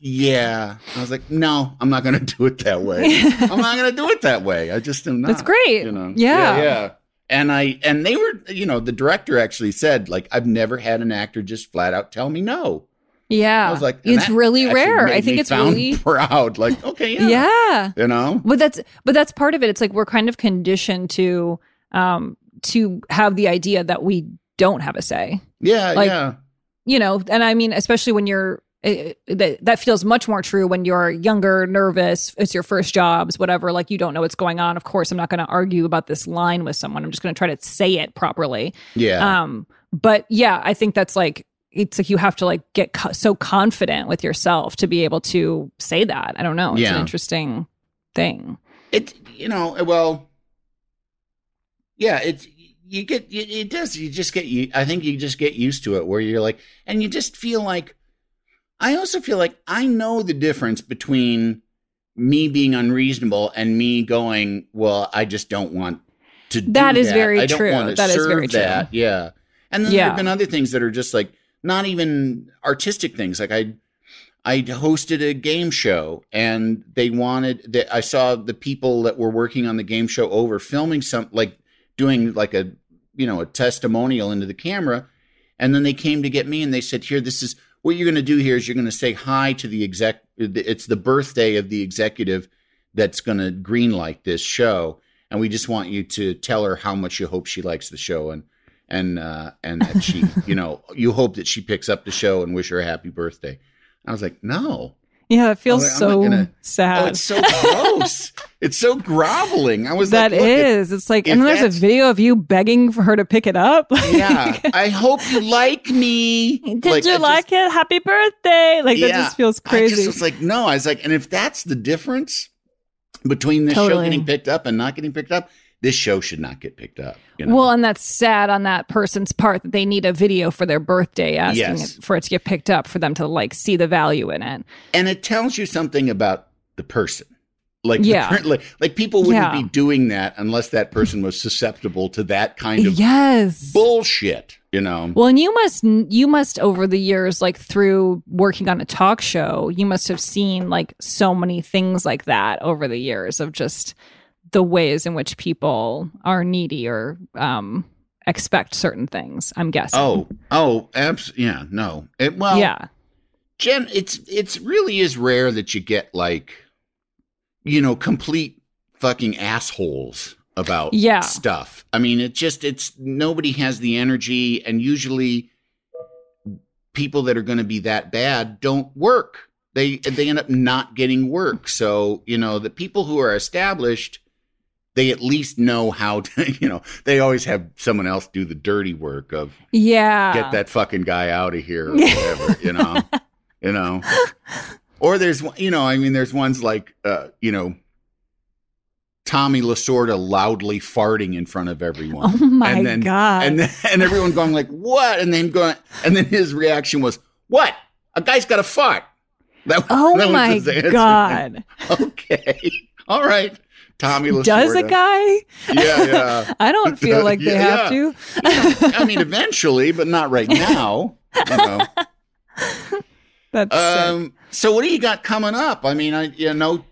yeah. I was like, no, I'm not going to do it that way. I'm not going to do it that way. I just am not. That's great. You know? Yeah. yeah. Yeah. And I, and they were, you know, the director actually said, like, I've never had an actor just flat out tell me no. Yeah. I was like, it's really rare. I think it's really proud. Like, okay, yeah. yeah. You know? But that's but that's part of it. It's like we're kind of conditioned to um to have the idea that we don't have a say. Yeah, Like- yeah. You know, and I mean especially when you're that that feels much more true when you're younger, nervous, it's your first jobs, whatever, like you don't know what's going on. Of course, I'm not going to argue about this line with someone. I'm just going to try to say it properly. Yeah. Um, but yeah, I think that's like it's like you have to like get co- so confident with yourself to be able to say that. I don't know. It's Yeah. an interesting thing. it you know well yeah it you get it, it does you just get you i think you just get used to it where you're like and you just feel like i also feel like i know the difference between me being unreasonable and me going well i just don't want to do That is that. very I don't true. want to That is serve very true. that. yeah and then there Yeah. have been other things that are just like not even artistic things like i I hosted a game show and they wanted that I saw the people that were working on the game show over filming some like doing like a you know a testimonial into the camera and then they came to get me and they said here this is what you're going to do here is you're going to say hi to the exec it's the birthday of the executive that's going to greenlight this show and we just want you to tell her how much you hope she likes the show and and uh and that she you know you hope that she picks up the show and wish her a happy birthday I was like, no. Yeah, it feels I'm so gonna- sad. Oh, it's so gross. it's so groveling. I was That like, look, if- It's like, and then there's a video of you begging for her to pick it up. yeah. I hope you like me. Did Like, you I like just- it? Happy birthday! Like that just feels I crazy. just was like, no. I was like, and if that's the difference between this show getting picked up and not getting picked up, this show should not get picked up. You know? Well, and that's sad on that person's part that they need a video for their birthday asking Yes. it, for it to get picked up for them to like see the value in it. and it tells you something about the person. Like, Yeah. like, like people wouldn't Yeah. be doing that unless that person was susceptible to that kind of yes. bullshit. You know? Well, and you must you must over the years like through working on a talk show, you must have seen like so many things like that over the years of just the ways in which people are needy or um expect certain things. I'm guessing. Oh, oh, abs- yeah, no. It, well, yeah. Jen, it's it's really is rare that you get like, you know, complete fucking assholes about Yeah. stuff. I mean, it just it's nobody has the energy, and usually people that are going to be that bad don't work. They they end up not getting work. So you know, the people who are established, they at least know how to. You know, they always have someone else do the dirty work of Yeah. get that fucking guy out of here or whatever, you know, you know, or there's, you know, I mean, there's ones like, uh, you know, Tommy Lasorda loudly farting in front of everyone. Oh my and then, God. And then, and everyone going like, what? And then going, and then his reaction was, what? A guy's got a fart. That, Oh that was my. God. Okay. All right. Tommy Lasorda. Does a guy? Yeah, yeah. I don't feel like they Yeah. have to. I mean, eventually, but not right now. You know. That's. Um, so what do you got coming up? I mean, I you know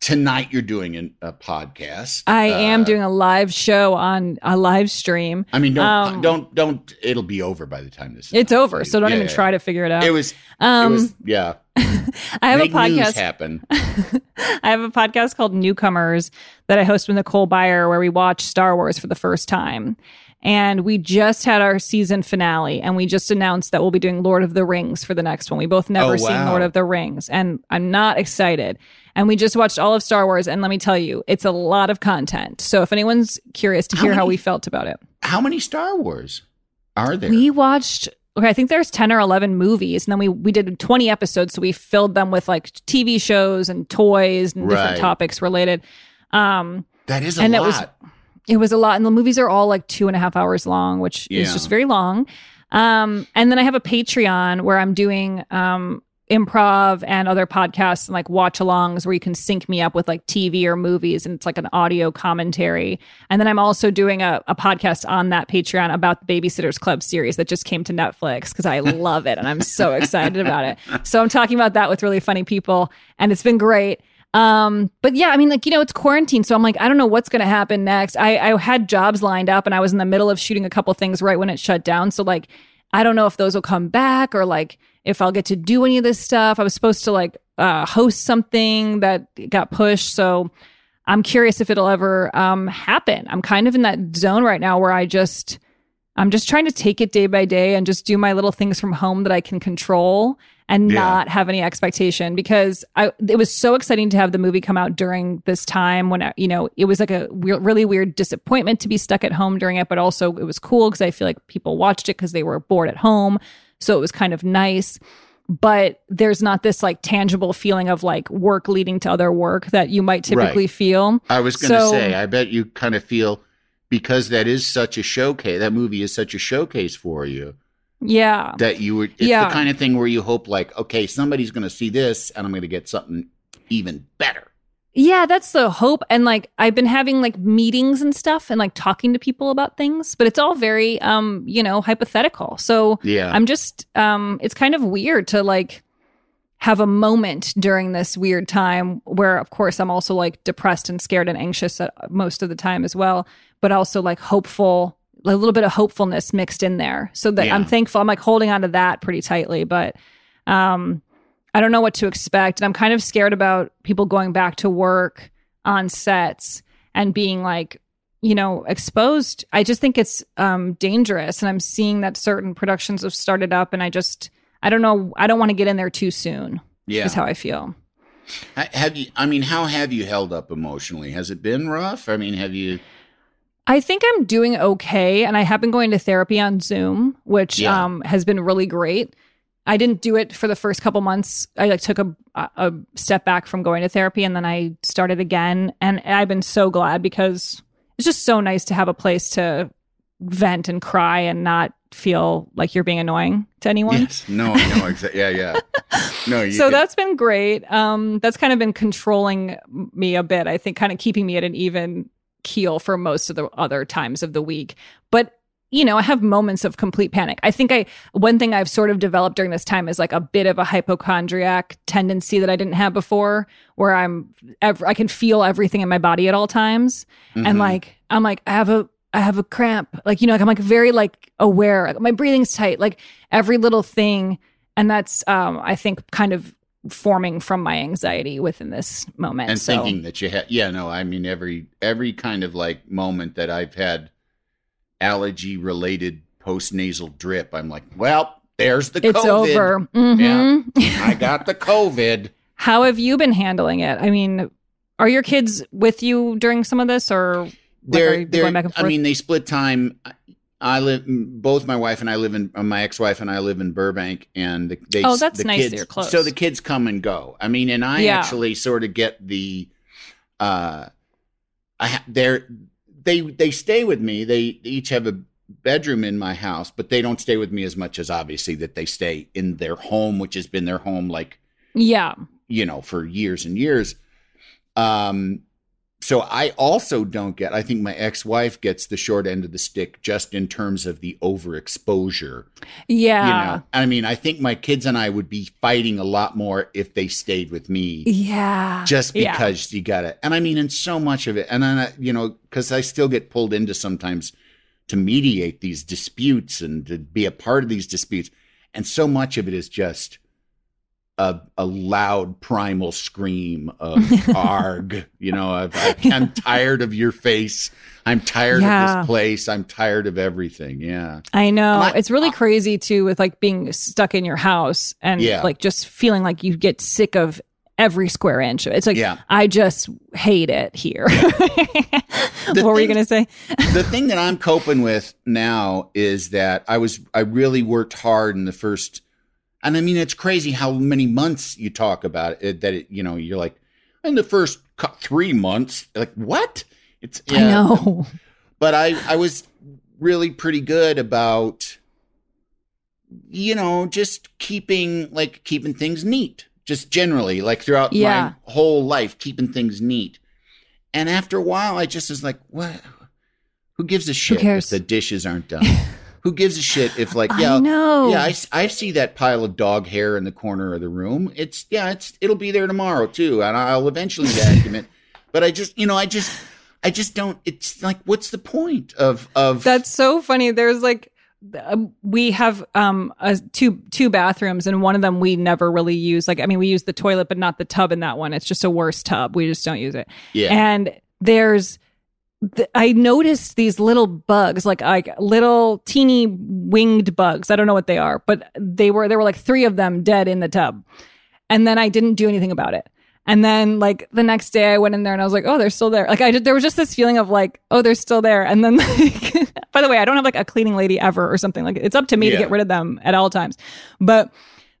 tonight you're doing an, a podcast. I am Uh, doing a live show on a live stream. I mean, don't um, don't don't. It'll be over by the time this. is It's out. over, so don't Yeah, even yeah. try to figure it out. It was. um, it was. Yeah. I have Make a podcast. happen. I have a podcast called Newcomers that I host with Nicole Byer where we watch Star Wars for the first time. And we just had our season finale and we just announced that we'll be doing Lord of the Rings for the next one. We both never Oh, seen. Lord of the Rings and I'm not excited. And we just watched all of Star Wars and let me tell you, it's a lot of content. So if anyone's curious to How hear how many- we felt about it. How many Star Wars are there? We watched okay, I think there's 10 or 11 movies and then we we did 20 episodes so we filled them with like TV shows and toys and different topics related. Um that is a and it lot. was- it was a lot and the movies are all like two and a half hours long which Yeah. is just very long. Um and then i have a patreon where i'm doing um improv and other podcasts and like watch alongs where you can sync me up with like tv or movies and it's like an audio commentary. And then i'm also doing a, a podcast on that patreon about the babysitters club series that just came to netflix because i love it and i'm so excited about it. So i'm talking about that with really funny people and it's been great um, but yeah, I mean, like, you know, it's quarantine. So I'm like, I don't know what's going to happen next. I, I had jobs lined up and I was in the middle of shooting a couple things right when it shut down. So like, I don't know if those will come back or like if I'll get to do any of this stuff. I was supposed to like, uh, host something that got pushed. So I'm curious if it'll ever, um, happen. I'm kind of in that zone right now where I just, I'm just trying to take it day by day and just do my little things from home that I can control and Yeah. not have any expectation because I it was so exciting to have the movie come out during this time when uh, you know it was like a weir- really weird disappointment to be stuck at home during it but also it was cool because I feel like people watched it because they were bored at home so it was kind of nice but there's not this like tangible feeling of like work leading to other work that you might typically Right. feel I was going to So- say, I bet you kind of feel because that is such a showcase. That movie is such a showcase for you yeah that you were, It's Yeah. the kind of thing where you hope, like, okay, somebody's going to see this, and I'm going to get something even better. Yeah, that's the hope. And like I've been having like meetings and stuff and like talking to people about things, but it's all very um, you know, hypothetical. So Yeah. I'm just um it's kind of weird to like have a moment during this weird time where of course I'm also like depressed and scared and anxious most of the time as well, but also like hopeful a little bit of hopefulness mixed in there. So that I'm thankful. I'm like holding on to that pretty tightly, but um I don't know what to expect. And I'm kind of scared about people going back to work on sets and being like, you know, exposed. I just think it's um, dangerous. And I'm seeing that certain productions have started up. And I just, I don't know. I don't want to get in there too soon, Yeah. is how I feel. Ha- Have you? I mean, how have you held up emotionally? Has it been rough? I mean, have you? I think I'm doing okay. And I have been going to therapy on Zoom, which Yeah. um, has been really great. I didn't do it for the first couple months. I like took a, a step back from going to therapy and then I started again. And I've been so glad because it's just so nice to have a place to vent and cry and not feel like you're being annoying to anyone. Yes. No. I know exactly. Yeah. Yeah. No. You so that's been great. Um, that's kind of been controlling me a bit. I think kind of keeping me at an even keel for most of the other times of the week. But you know, I have moments of complete panic. I think I one thing I've sort of developed during this time is like a bit of a hypochondriac tendency that I didn't have before, where I'm ev- I can feel everything in my body at all times, Mm-hmm. and like I'm like I have a I have a cramp. Like, you know, like I'm like very like aware. Like my breathing's tight. Like every little thing. And that's um I think kind of forming from my anxiety within this moment. and so. thinking that you had yeah no i mean every every kind of like moment that i've had allergy related post nasal drip i'm like well there's the it's COVID. over. Mhm. Yeah. i got the covid How have you been handling it? I mean, are your kids with you during some of this or like, they're they're going back and i mean they split time i live both my wife and i live in uh, my ex-wife and i live in burbank and the, they Oh, that's the nice that kids, you're close. so the kids come and go i mean and i Yeah. actually sort of get the uh i ha- they're they they stay with me they each have a bedroom in my house but they don't stay with me as much as obviously that they stay in their home which has been their home like yeah. you know, for years and years. Um, so I also don't get, I think my ex wife gets the short end of the stick just in terms of the overexposure. Yeah. You know, I mean, I think my kids and I would be fighting a lot more if they stayed with me Yeah. just Yeah. because you got it. and I mean, in so much of it, and then, I, you know, because I still get pulled into sometimes to mediate these disputes and to be a part of these disputes. And so much of it is just a, a loud primal scream of arg, you know, I, I'm tired of your face. I'm tired of this place. I'm tired of everything. Yeah. I know. I- it's really crazy too with like being stuck in your house and Yeah. like just feeling like you get sick of every square inch. It's like Yeah. I just hate it here. what were you going to say? the thing that I'm coping with now is that I was I really worked hard in the first, and I mean it's crazy how many months you talk about it that it, you know you're like in the first three months like what it's I know. but I I was really pretty good about you know just keeping like keeping things neat just generally like throughout Yeah. my whole life keeping things neat and after a while I just was like what who gives a shit cares? if the dishes aren't done who gives a shit if like yeah I yeah know. yeah I, I see that pile of dog hair in the corner of the room it's yeah it's it'll be there tomorrow too and I'll eventually vacuum it but I just you know I just I just don't. It's like, what's the point of of That's so funny. There's like um, we have um a, two two bathrooms and one of them we never really use. Like I mean we use the toilet but not the tub in that one. It's just a worse tub. We just don't use it. yeah And there's th- I noticed these little bugs, like like little teeny winged bugs. I don't know what they are, but they were there were like three of them dead in the tub. And then I didn't do anything about it. And then like the next day I went in there and I was like, oh, they're still there. Like I did, there was just this feeling of like, oh, they're still there. And then like, by the way, I don't have like a cleaning lady ever or something. Like it's up to me to get rid of them at all times. But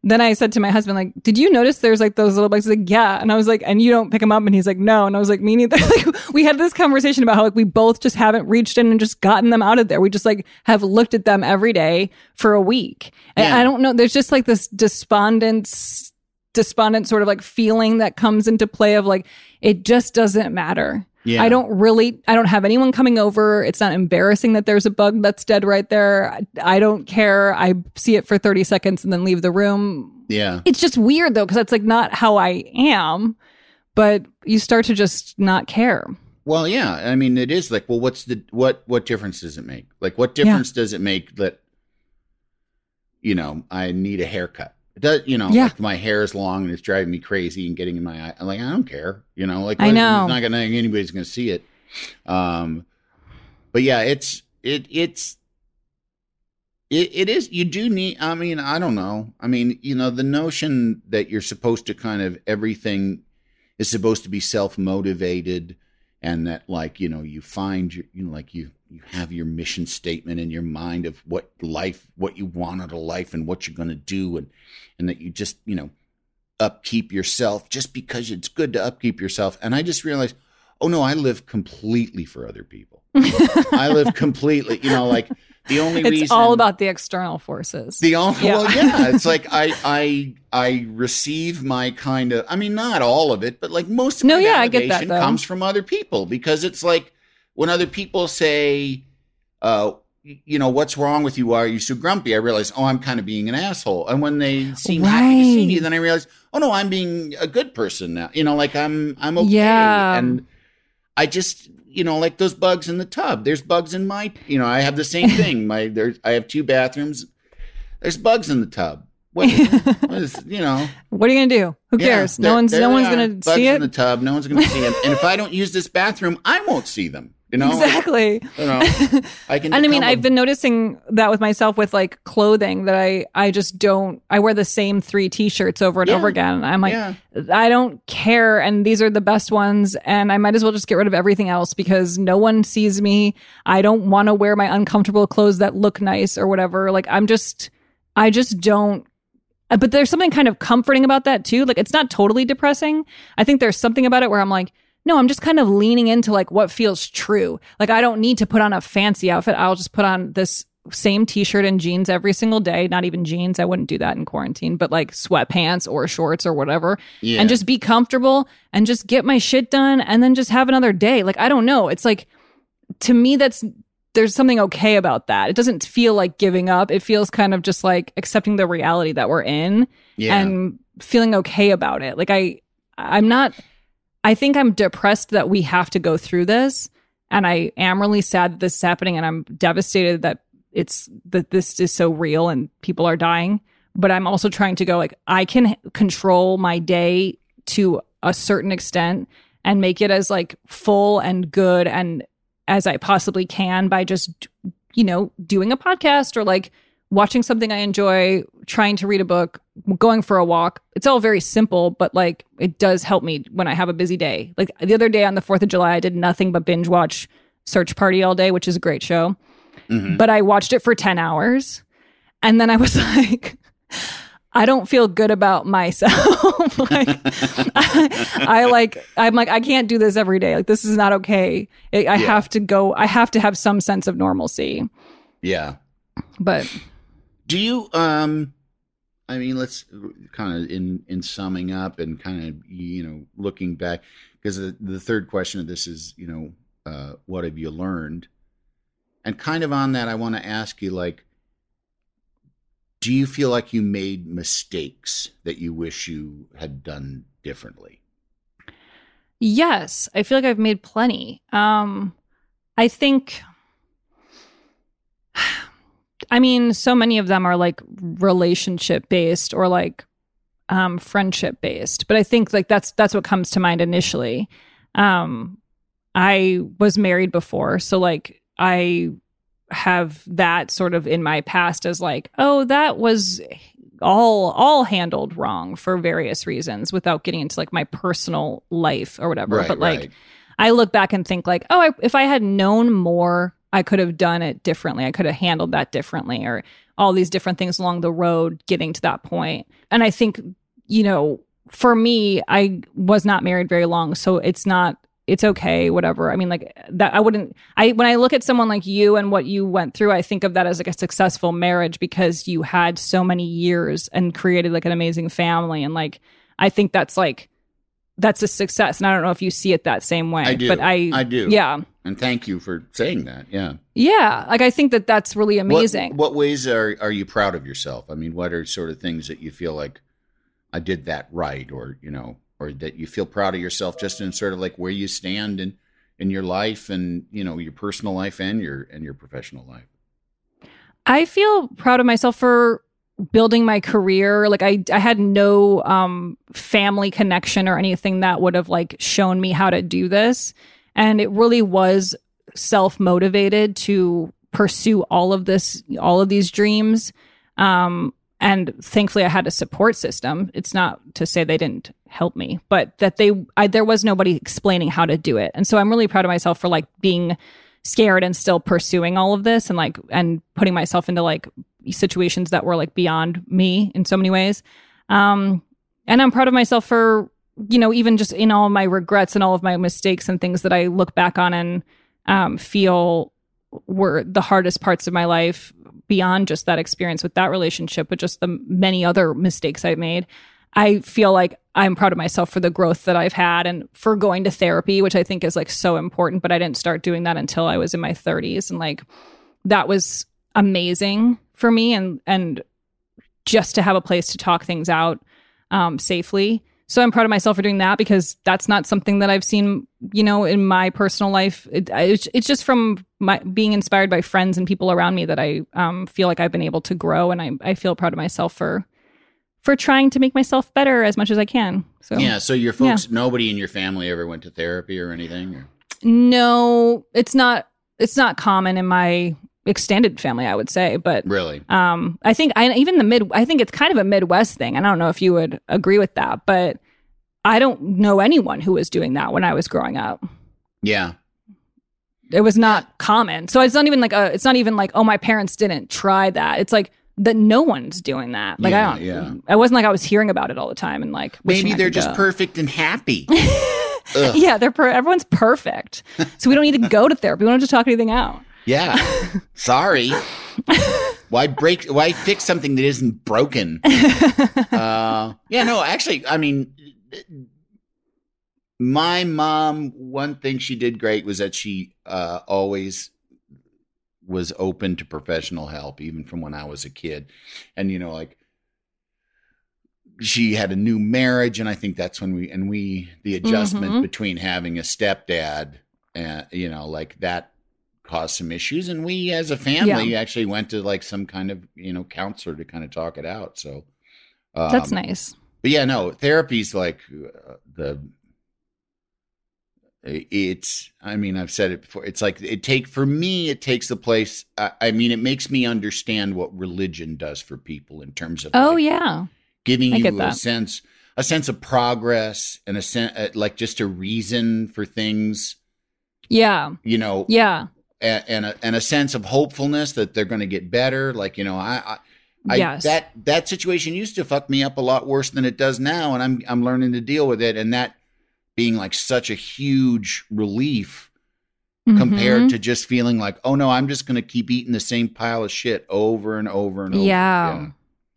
then I said to my husband, like, did you notice there's like those little bugs? He's like, yeah. And I was like, and you don't pick them up? And he's like, no. And I was like, me neither. like, we had this conversation about how like we both just haven't reached in and just gotten them out of there. We just like have looked at them every day for a week. And Yeah. I don't know. There's just like this despondence, despondent sort of like feeling that comes into play of like, it just doesn't matter. Yeah. I don't really, I don't have anyone coming over. It's not embarrassing that there's a bug that's dead right there. I, I don't care. I see it for 30 seconds and then leave the room. yeah It's just weird though, because that's like not how I am. But you start to just not care. well yeah I mean it is like well what's the what what difference does it make like what difference does it make that you know I need a haircut it does you know Yeah. like my hair is long and it's driving me crazy and getting in my eye I'm like I don't care you know like I know. it's not gonna anybody's gonna see it um but yeah it's it it's it, it is you do need i mean i don't know i mean you know the notion that you're supposed to kind of everything is supposed to be self-motivated and that like you know you find your you know like you you have your mission statement in your mind of what life what you want out of life and what you're going to do and and that you just you know upkeep yourself just because it's good to upkeep yourself. And i just realized oh no i live completely for other people. I live completely you know like the only It's reason all about the external forces. the only Yeah. well, yeah, it's like I I I receive my kind of I mean not all of it, but like most of No, my yeah, I get that, though. comes from other people because it's like when other people say, uh, you know, what's wrong with you? Why are you so grumpy? I realize, oh, I'm kind of being an asshole. And when they seem happy to see me, then I realize, oh no, I'm being a good person now. You know, like I'm I'm okay. Yeah. And I just you know like those bugs in the tub. There's bugs in my you know I have the same thing. My there's I have two bathrooms. There's bugs in the tub. What, what is, you know? What are you gonna do? Who Yeah, cares? no one's no one's gonna bugs see it. in the tub. No one's gonna see them. and if I don't use this bathroom, I won't see them. You know, exactly. You know, I can. And I mean, I've been noticing that with myself with like clothing that I I just don't I wear the same three t-shirts over and Yeah. over again. I'm like Yeah. I don't care and these are the best ones and I might as well just get rid of everything else because no one sees me. I don't want to wear my uncomfortable clothes that look nice or whatever. Like I'm just I just don't but there's something kind of comforting about that too. Like it's not totally depressing. I think there's something about it where I'm like, no, I'm just kind of leaning into like what feels true. Like I don't need to put on a fancy outfit. I'll just put on this same t-shirt and jeans every single day. Not even jeans. I wouldn't do that in quarantine, but like sweatpants or shorts or whatever. Yeah. And just be comfortable and just get my shit done and then just have another day. Like I don't know. It's like to me that's there's something okay about that. It doesn't feel like giving up. It feels kind of just like accepting the reality that we're in Yeah. and feeling okay about it. Like I I'm not I think I'm depressed that we have to go through this and I am really sad that this is happening and I'm devastated that it's that this is so real and people are dying, but I'm also trying to go like I can control my day to a certain extent and make it as like full and good and as I possibly can by just you know doing a podcast or like watching something I enjoy, trying to read a book, going for a walk. It's all very simple, but like it does help me when I have a busy day. Like the other day on the 4th of July, I did nothing but binge watch Search Party all day, which is a great show. Mm-hmm. But I watched it for 10 hours. And then I was like, I don't feel good about myself. like, I, I like, I'm like, I can't do this every day. Like, this is not okay. I, I have to go, I have to have some sense of normalcy. yeah. But Do you um I mean let's kind of in in summing up and kind of you know looking back because the, the third question of this is you know uh what have you learned and kind of on that I want to ask you like do you feel like you made mistakes that you wish you had done differently Yes, I feel like I've made plenty. Um I think I mean, so many of them are like relationship based or like um friendship based, but I think like that's that's what comes to mind initially. Um I was married before, so like I have that sort of in my past as like, oh, that was all all handled wrong for various reasons without getting into like my personal life or whatever. Right, but like right. I look back and think like, oh, I, if I had known more, I could have done it differently. I could have handled that differently, or all these different things along the road getting to that point. And I think, you know, for me, I was not married very long, so it's not. It's okay, whatever. I mean, like that. I wouldn't. I when I look at someone like you and what you went through, I think of that as like a successful marriage because you had so many years and created like an amazing family. And like, I think that's like that's a success. And I don't know if you see it that same way. I do. But I, I do. Yeah. and thank you for saying that yeah Yeah. Like I think that that's really What- amazing. What, ways are are you proud of yourself? I mean, what are sort of things that you feel like I did that right, or you know, or that you feel proud of yourself just in sort of like where you stand in in your life and you know your personal life and your and your professional life. I feel proud of myself for building my career. Like I, I had no um, family connection or anything that would have like shown me how to do this, and it really was self motivated to pursue all of this, all of these dreams. Um, and thankfully, I had a support system. It's not to say they didn't help me, but that they, I, there was nobody explaining how to do it. And so I'm really proud of myself for like being scared and still pursuing all of this and like and putting myself into like situations that were like beyond me in so many ways um and i'm proud of myself for you know even just in all my regrets and all of my mistakes and things that i look back on and um feel were the hardest parts of my life beyond just that experience with that relationship but just the many other mistakes i've made I feel like I'm proud of myself for the growth that I've had and for going to therapy, which I think is like so important. But I didn't start doing that until I was in my 30s. And like that was amazing for me and and just to have a place to talk things out um, safely. so I'm proud of myself for doing that because that's not something that I've seen, you know, in my personal life. It, it's, it's just from my being inspired by friends and people around me that I um, feel like I've been able to grow, and I, I feel proud of myself for for trying to make myself better as much as I can. So yeah. So your folks, nobody in your family ever went to therapy or anything. Or? no, it's not. It's not common in my extended family, I would say, but Really? um, I think I even the mid. I think it's kind of a Midwest thing. I don't know if you would agree with that, but I don't know anyone who was doing that when I was growing up. Yeah. It was not common, so it's not even like a. It's not even like oh my parents didn't try that. It's like that no one's doing that. Like Yeah, I don't. yeah. I wasn't like I was hearing about it all the time and like Maybe they're just go. perfect and happy. Yeah, they're per- everyone's perfect, so we don't need to go to therapy. We don't have to talk anything out. Yeah. Sorry. why break? Why fix something that isn't broken? uh, yeah. No. Actually, I mean, my mom. One thing she did great was that she uh, always was open to professional help, even from when I was a kid. And you know, like she had a new marriage, and I think that's when we and we the adjustment Mhm. between having a stepdad, and you know, like that caused some issues and we as a family actually went to like some kind of you know counselor to kind of talk it out so um, That's nice. but yeah no therapy's like uh, the it's i mean i've said it before it's like it take for me it takes the place i, I mean it makes me understand what religion does for people in terms of Oh like, yeah. giving I you a that. sense a sense of progress and a sense like just a reason for things Yeah. you know Yeah. And, and a and a sense of hopefulness that they're going to get better. Like you know, I, I, I Yes. that that situation used to fuck me up a lot worse than it does now, and I'm I'm learning to deal with it, and that being like such a huge relief compared Mhm. to just feeling like, oh no, I'm just going to keep eating the same pile of shit over and over and over. Yeah.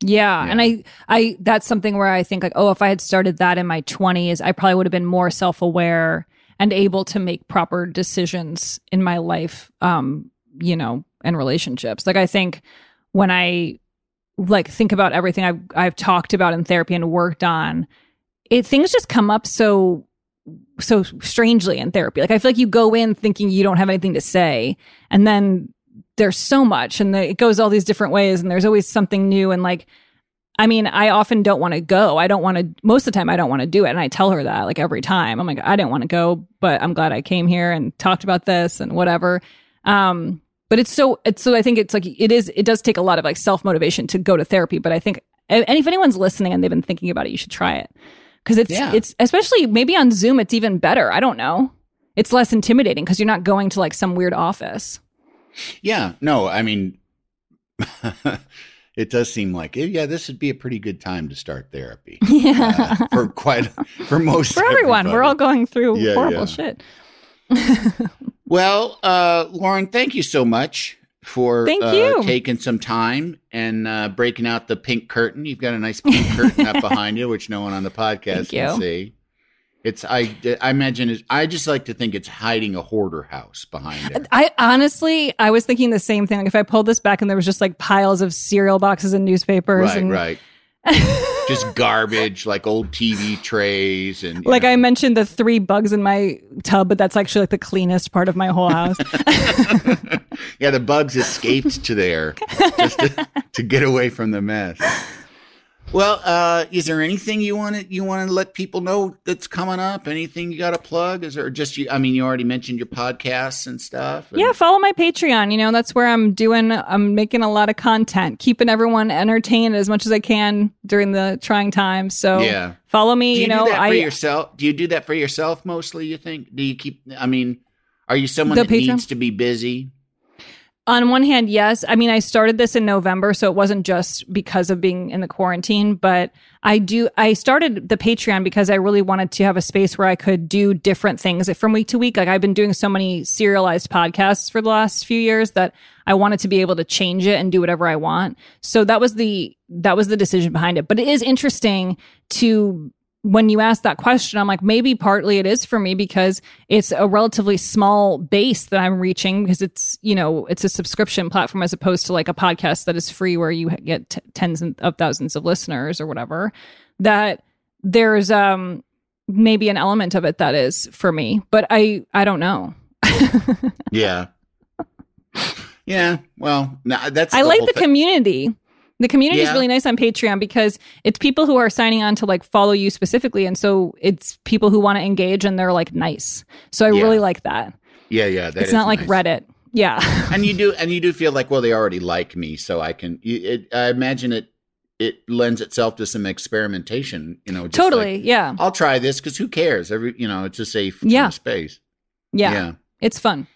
Yeah. And I I that's something where I think like, oh, if I had started that in my 20s, I probably would have been more self-aware and able to make proper decisions in my life um, you know, and relationships. Like I think when I like think about everything I've I've talked about in therapy and worked on, it things just come up so so strangely in therapy. Like I feel like you go in thinking you don't have anything to say, and then there's so much, and the, it goes all these different ways, and there's always something new. And like, I mean, I often don't want to go. I don't want to. Most of the time, I don't want to do it, and I tell her that like every time. I'm like, I didn't want to go, but I'm glad I came here and talked about this and whatever. Um, but it's so it's so I think it's like it is it does take a lot of like self motivation to go to therapy. But I think and if anyone's listening and they've been thinking about it, you should try it because it's Yeah. it's especially maybe on Zoom it's even better. I don't know. It's less intimidating because you're not going to like some weird office. Yeah. No, I mean, it does seem like, eh, yeah, this would be a pretty good time to start therapy. Yeah. Uh, for quite, for most For everyone, we're all going through Yeah, horrible yeah. shit. Well, uh, Lauren, thank you so much for Thank uh, you. taking some time and uh, breaking out the pink curtain. You've got a nice pink curtain up behind you, which no one on the podcast Thank can you. see. It's I I imagine it, I just like to think it's hiding a hoarder house behind it. I honestly, I was thinking the same thing. Like if I pulled this back and there was just like piles of cereal boxes and newspapers, Right, and right. just garbage like old TV trays and like know. I mentioned the three bugs in my tub, but that's actually like the cleanest part of my whole house. yeah, the bugs escaped to there just to, to get away from the mess. Well, uh, is there anything you want to you want to let people know that's coming up? Anything you got to plug? Is there just you? I mean, you already mentioned your podcasts and stuff. and- yeah, follow my Patreon. You know, that's where I'm doing. I'm making a lot of content, keeping everyone entertained as much as I can during the trying times. So Yeah. follow me. Do you, you know, do that for I yourself? Do you do that for yourself mostly? You think? Do you keep? I mean, are you someone that Patreon? needs to be busy? On one hand, yes. I mean, I started this in November, so it wasn't just because of being in the quarantine, but I do, I started the Patreon because I really wanted to have a space where I could do different things from week to week. Like I've been doing so many serialized podcasts for the last few years that I wanted to be able to change it and do whatever I want. So that was the, that was the decision behind it. But it is interesting to, when you ask that question, I'm like, maybe partly it is for me because it's a relatively small base that I'm reaching because it's, you know, it's a subscription platform as opposed to like a podcast that is free where you get t- tens of thousands of listeners or whatever. That there's um maybe an element of it that is for me, but I I don't know. yeah. Yeah. Well, nah, that's. I the like the thing. community. The community is really nice on Patreon because it's people who are signing on to like follow you specifically, and so it's people who want to engage and they're like nice. So I Yeah. really like that. Yeah, yeah. that it's not like nice. Reddit. Yeah. and you do, and you do feel like, well, they already like me, so I can. you- It, I imagine it. It lends itself to some experimentation. You know, just totally. like, yeah. I'll try this because who cares? Every you know, it's a safe Yeah. space. yeah. yeah. It's fun.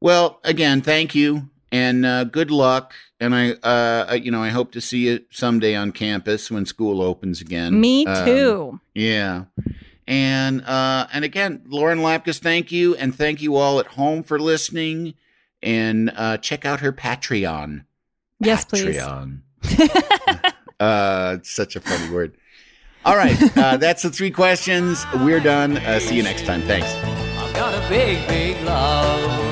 Well, again, thank you and uh, good luck. And I, uh, you know, I hope to see you someday on campus when school opens again. Me Um, too. yeah. And uh, and again, Lauren Lapkus, thank you, and thank you all at home for listening. And uh, check out her Patreon. yes, please. Patreon. uh, it's such a funny word. All right, uh, that's the three questions. We're done. Uh, see you next time. Thanks. I've got a big, big love for you.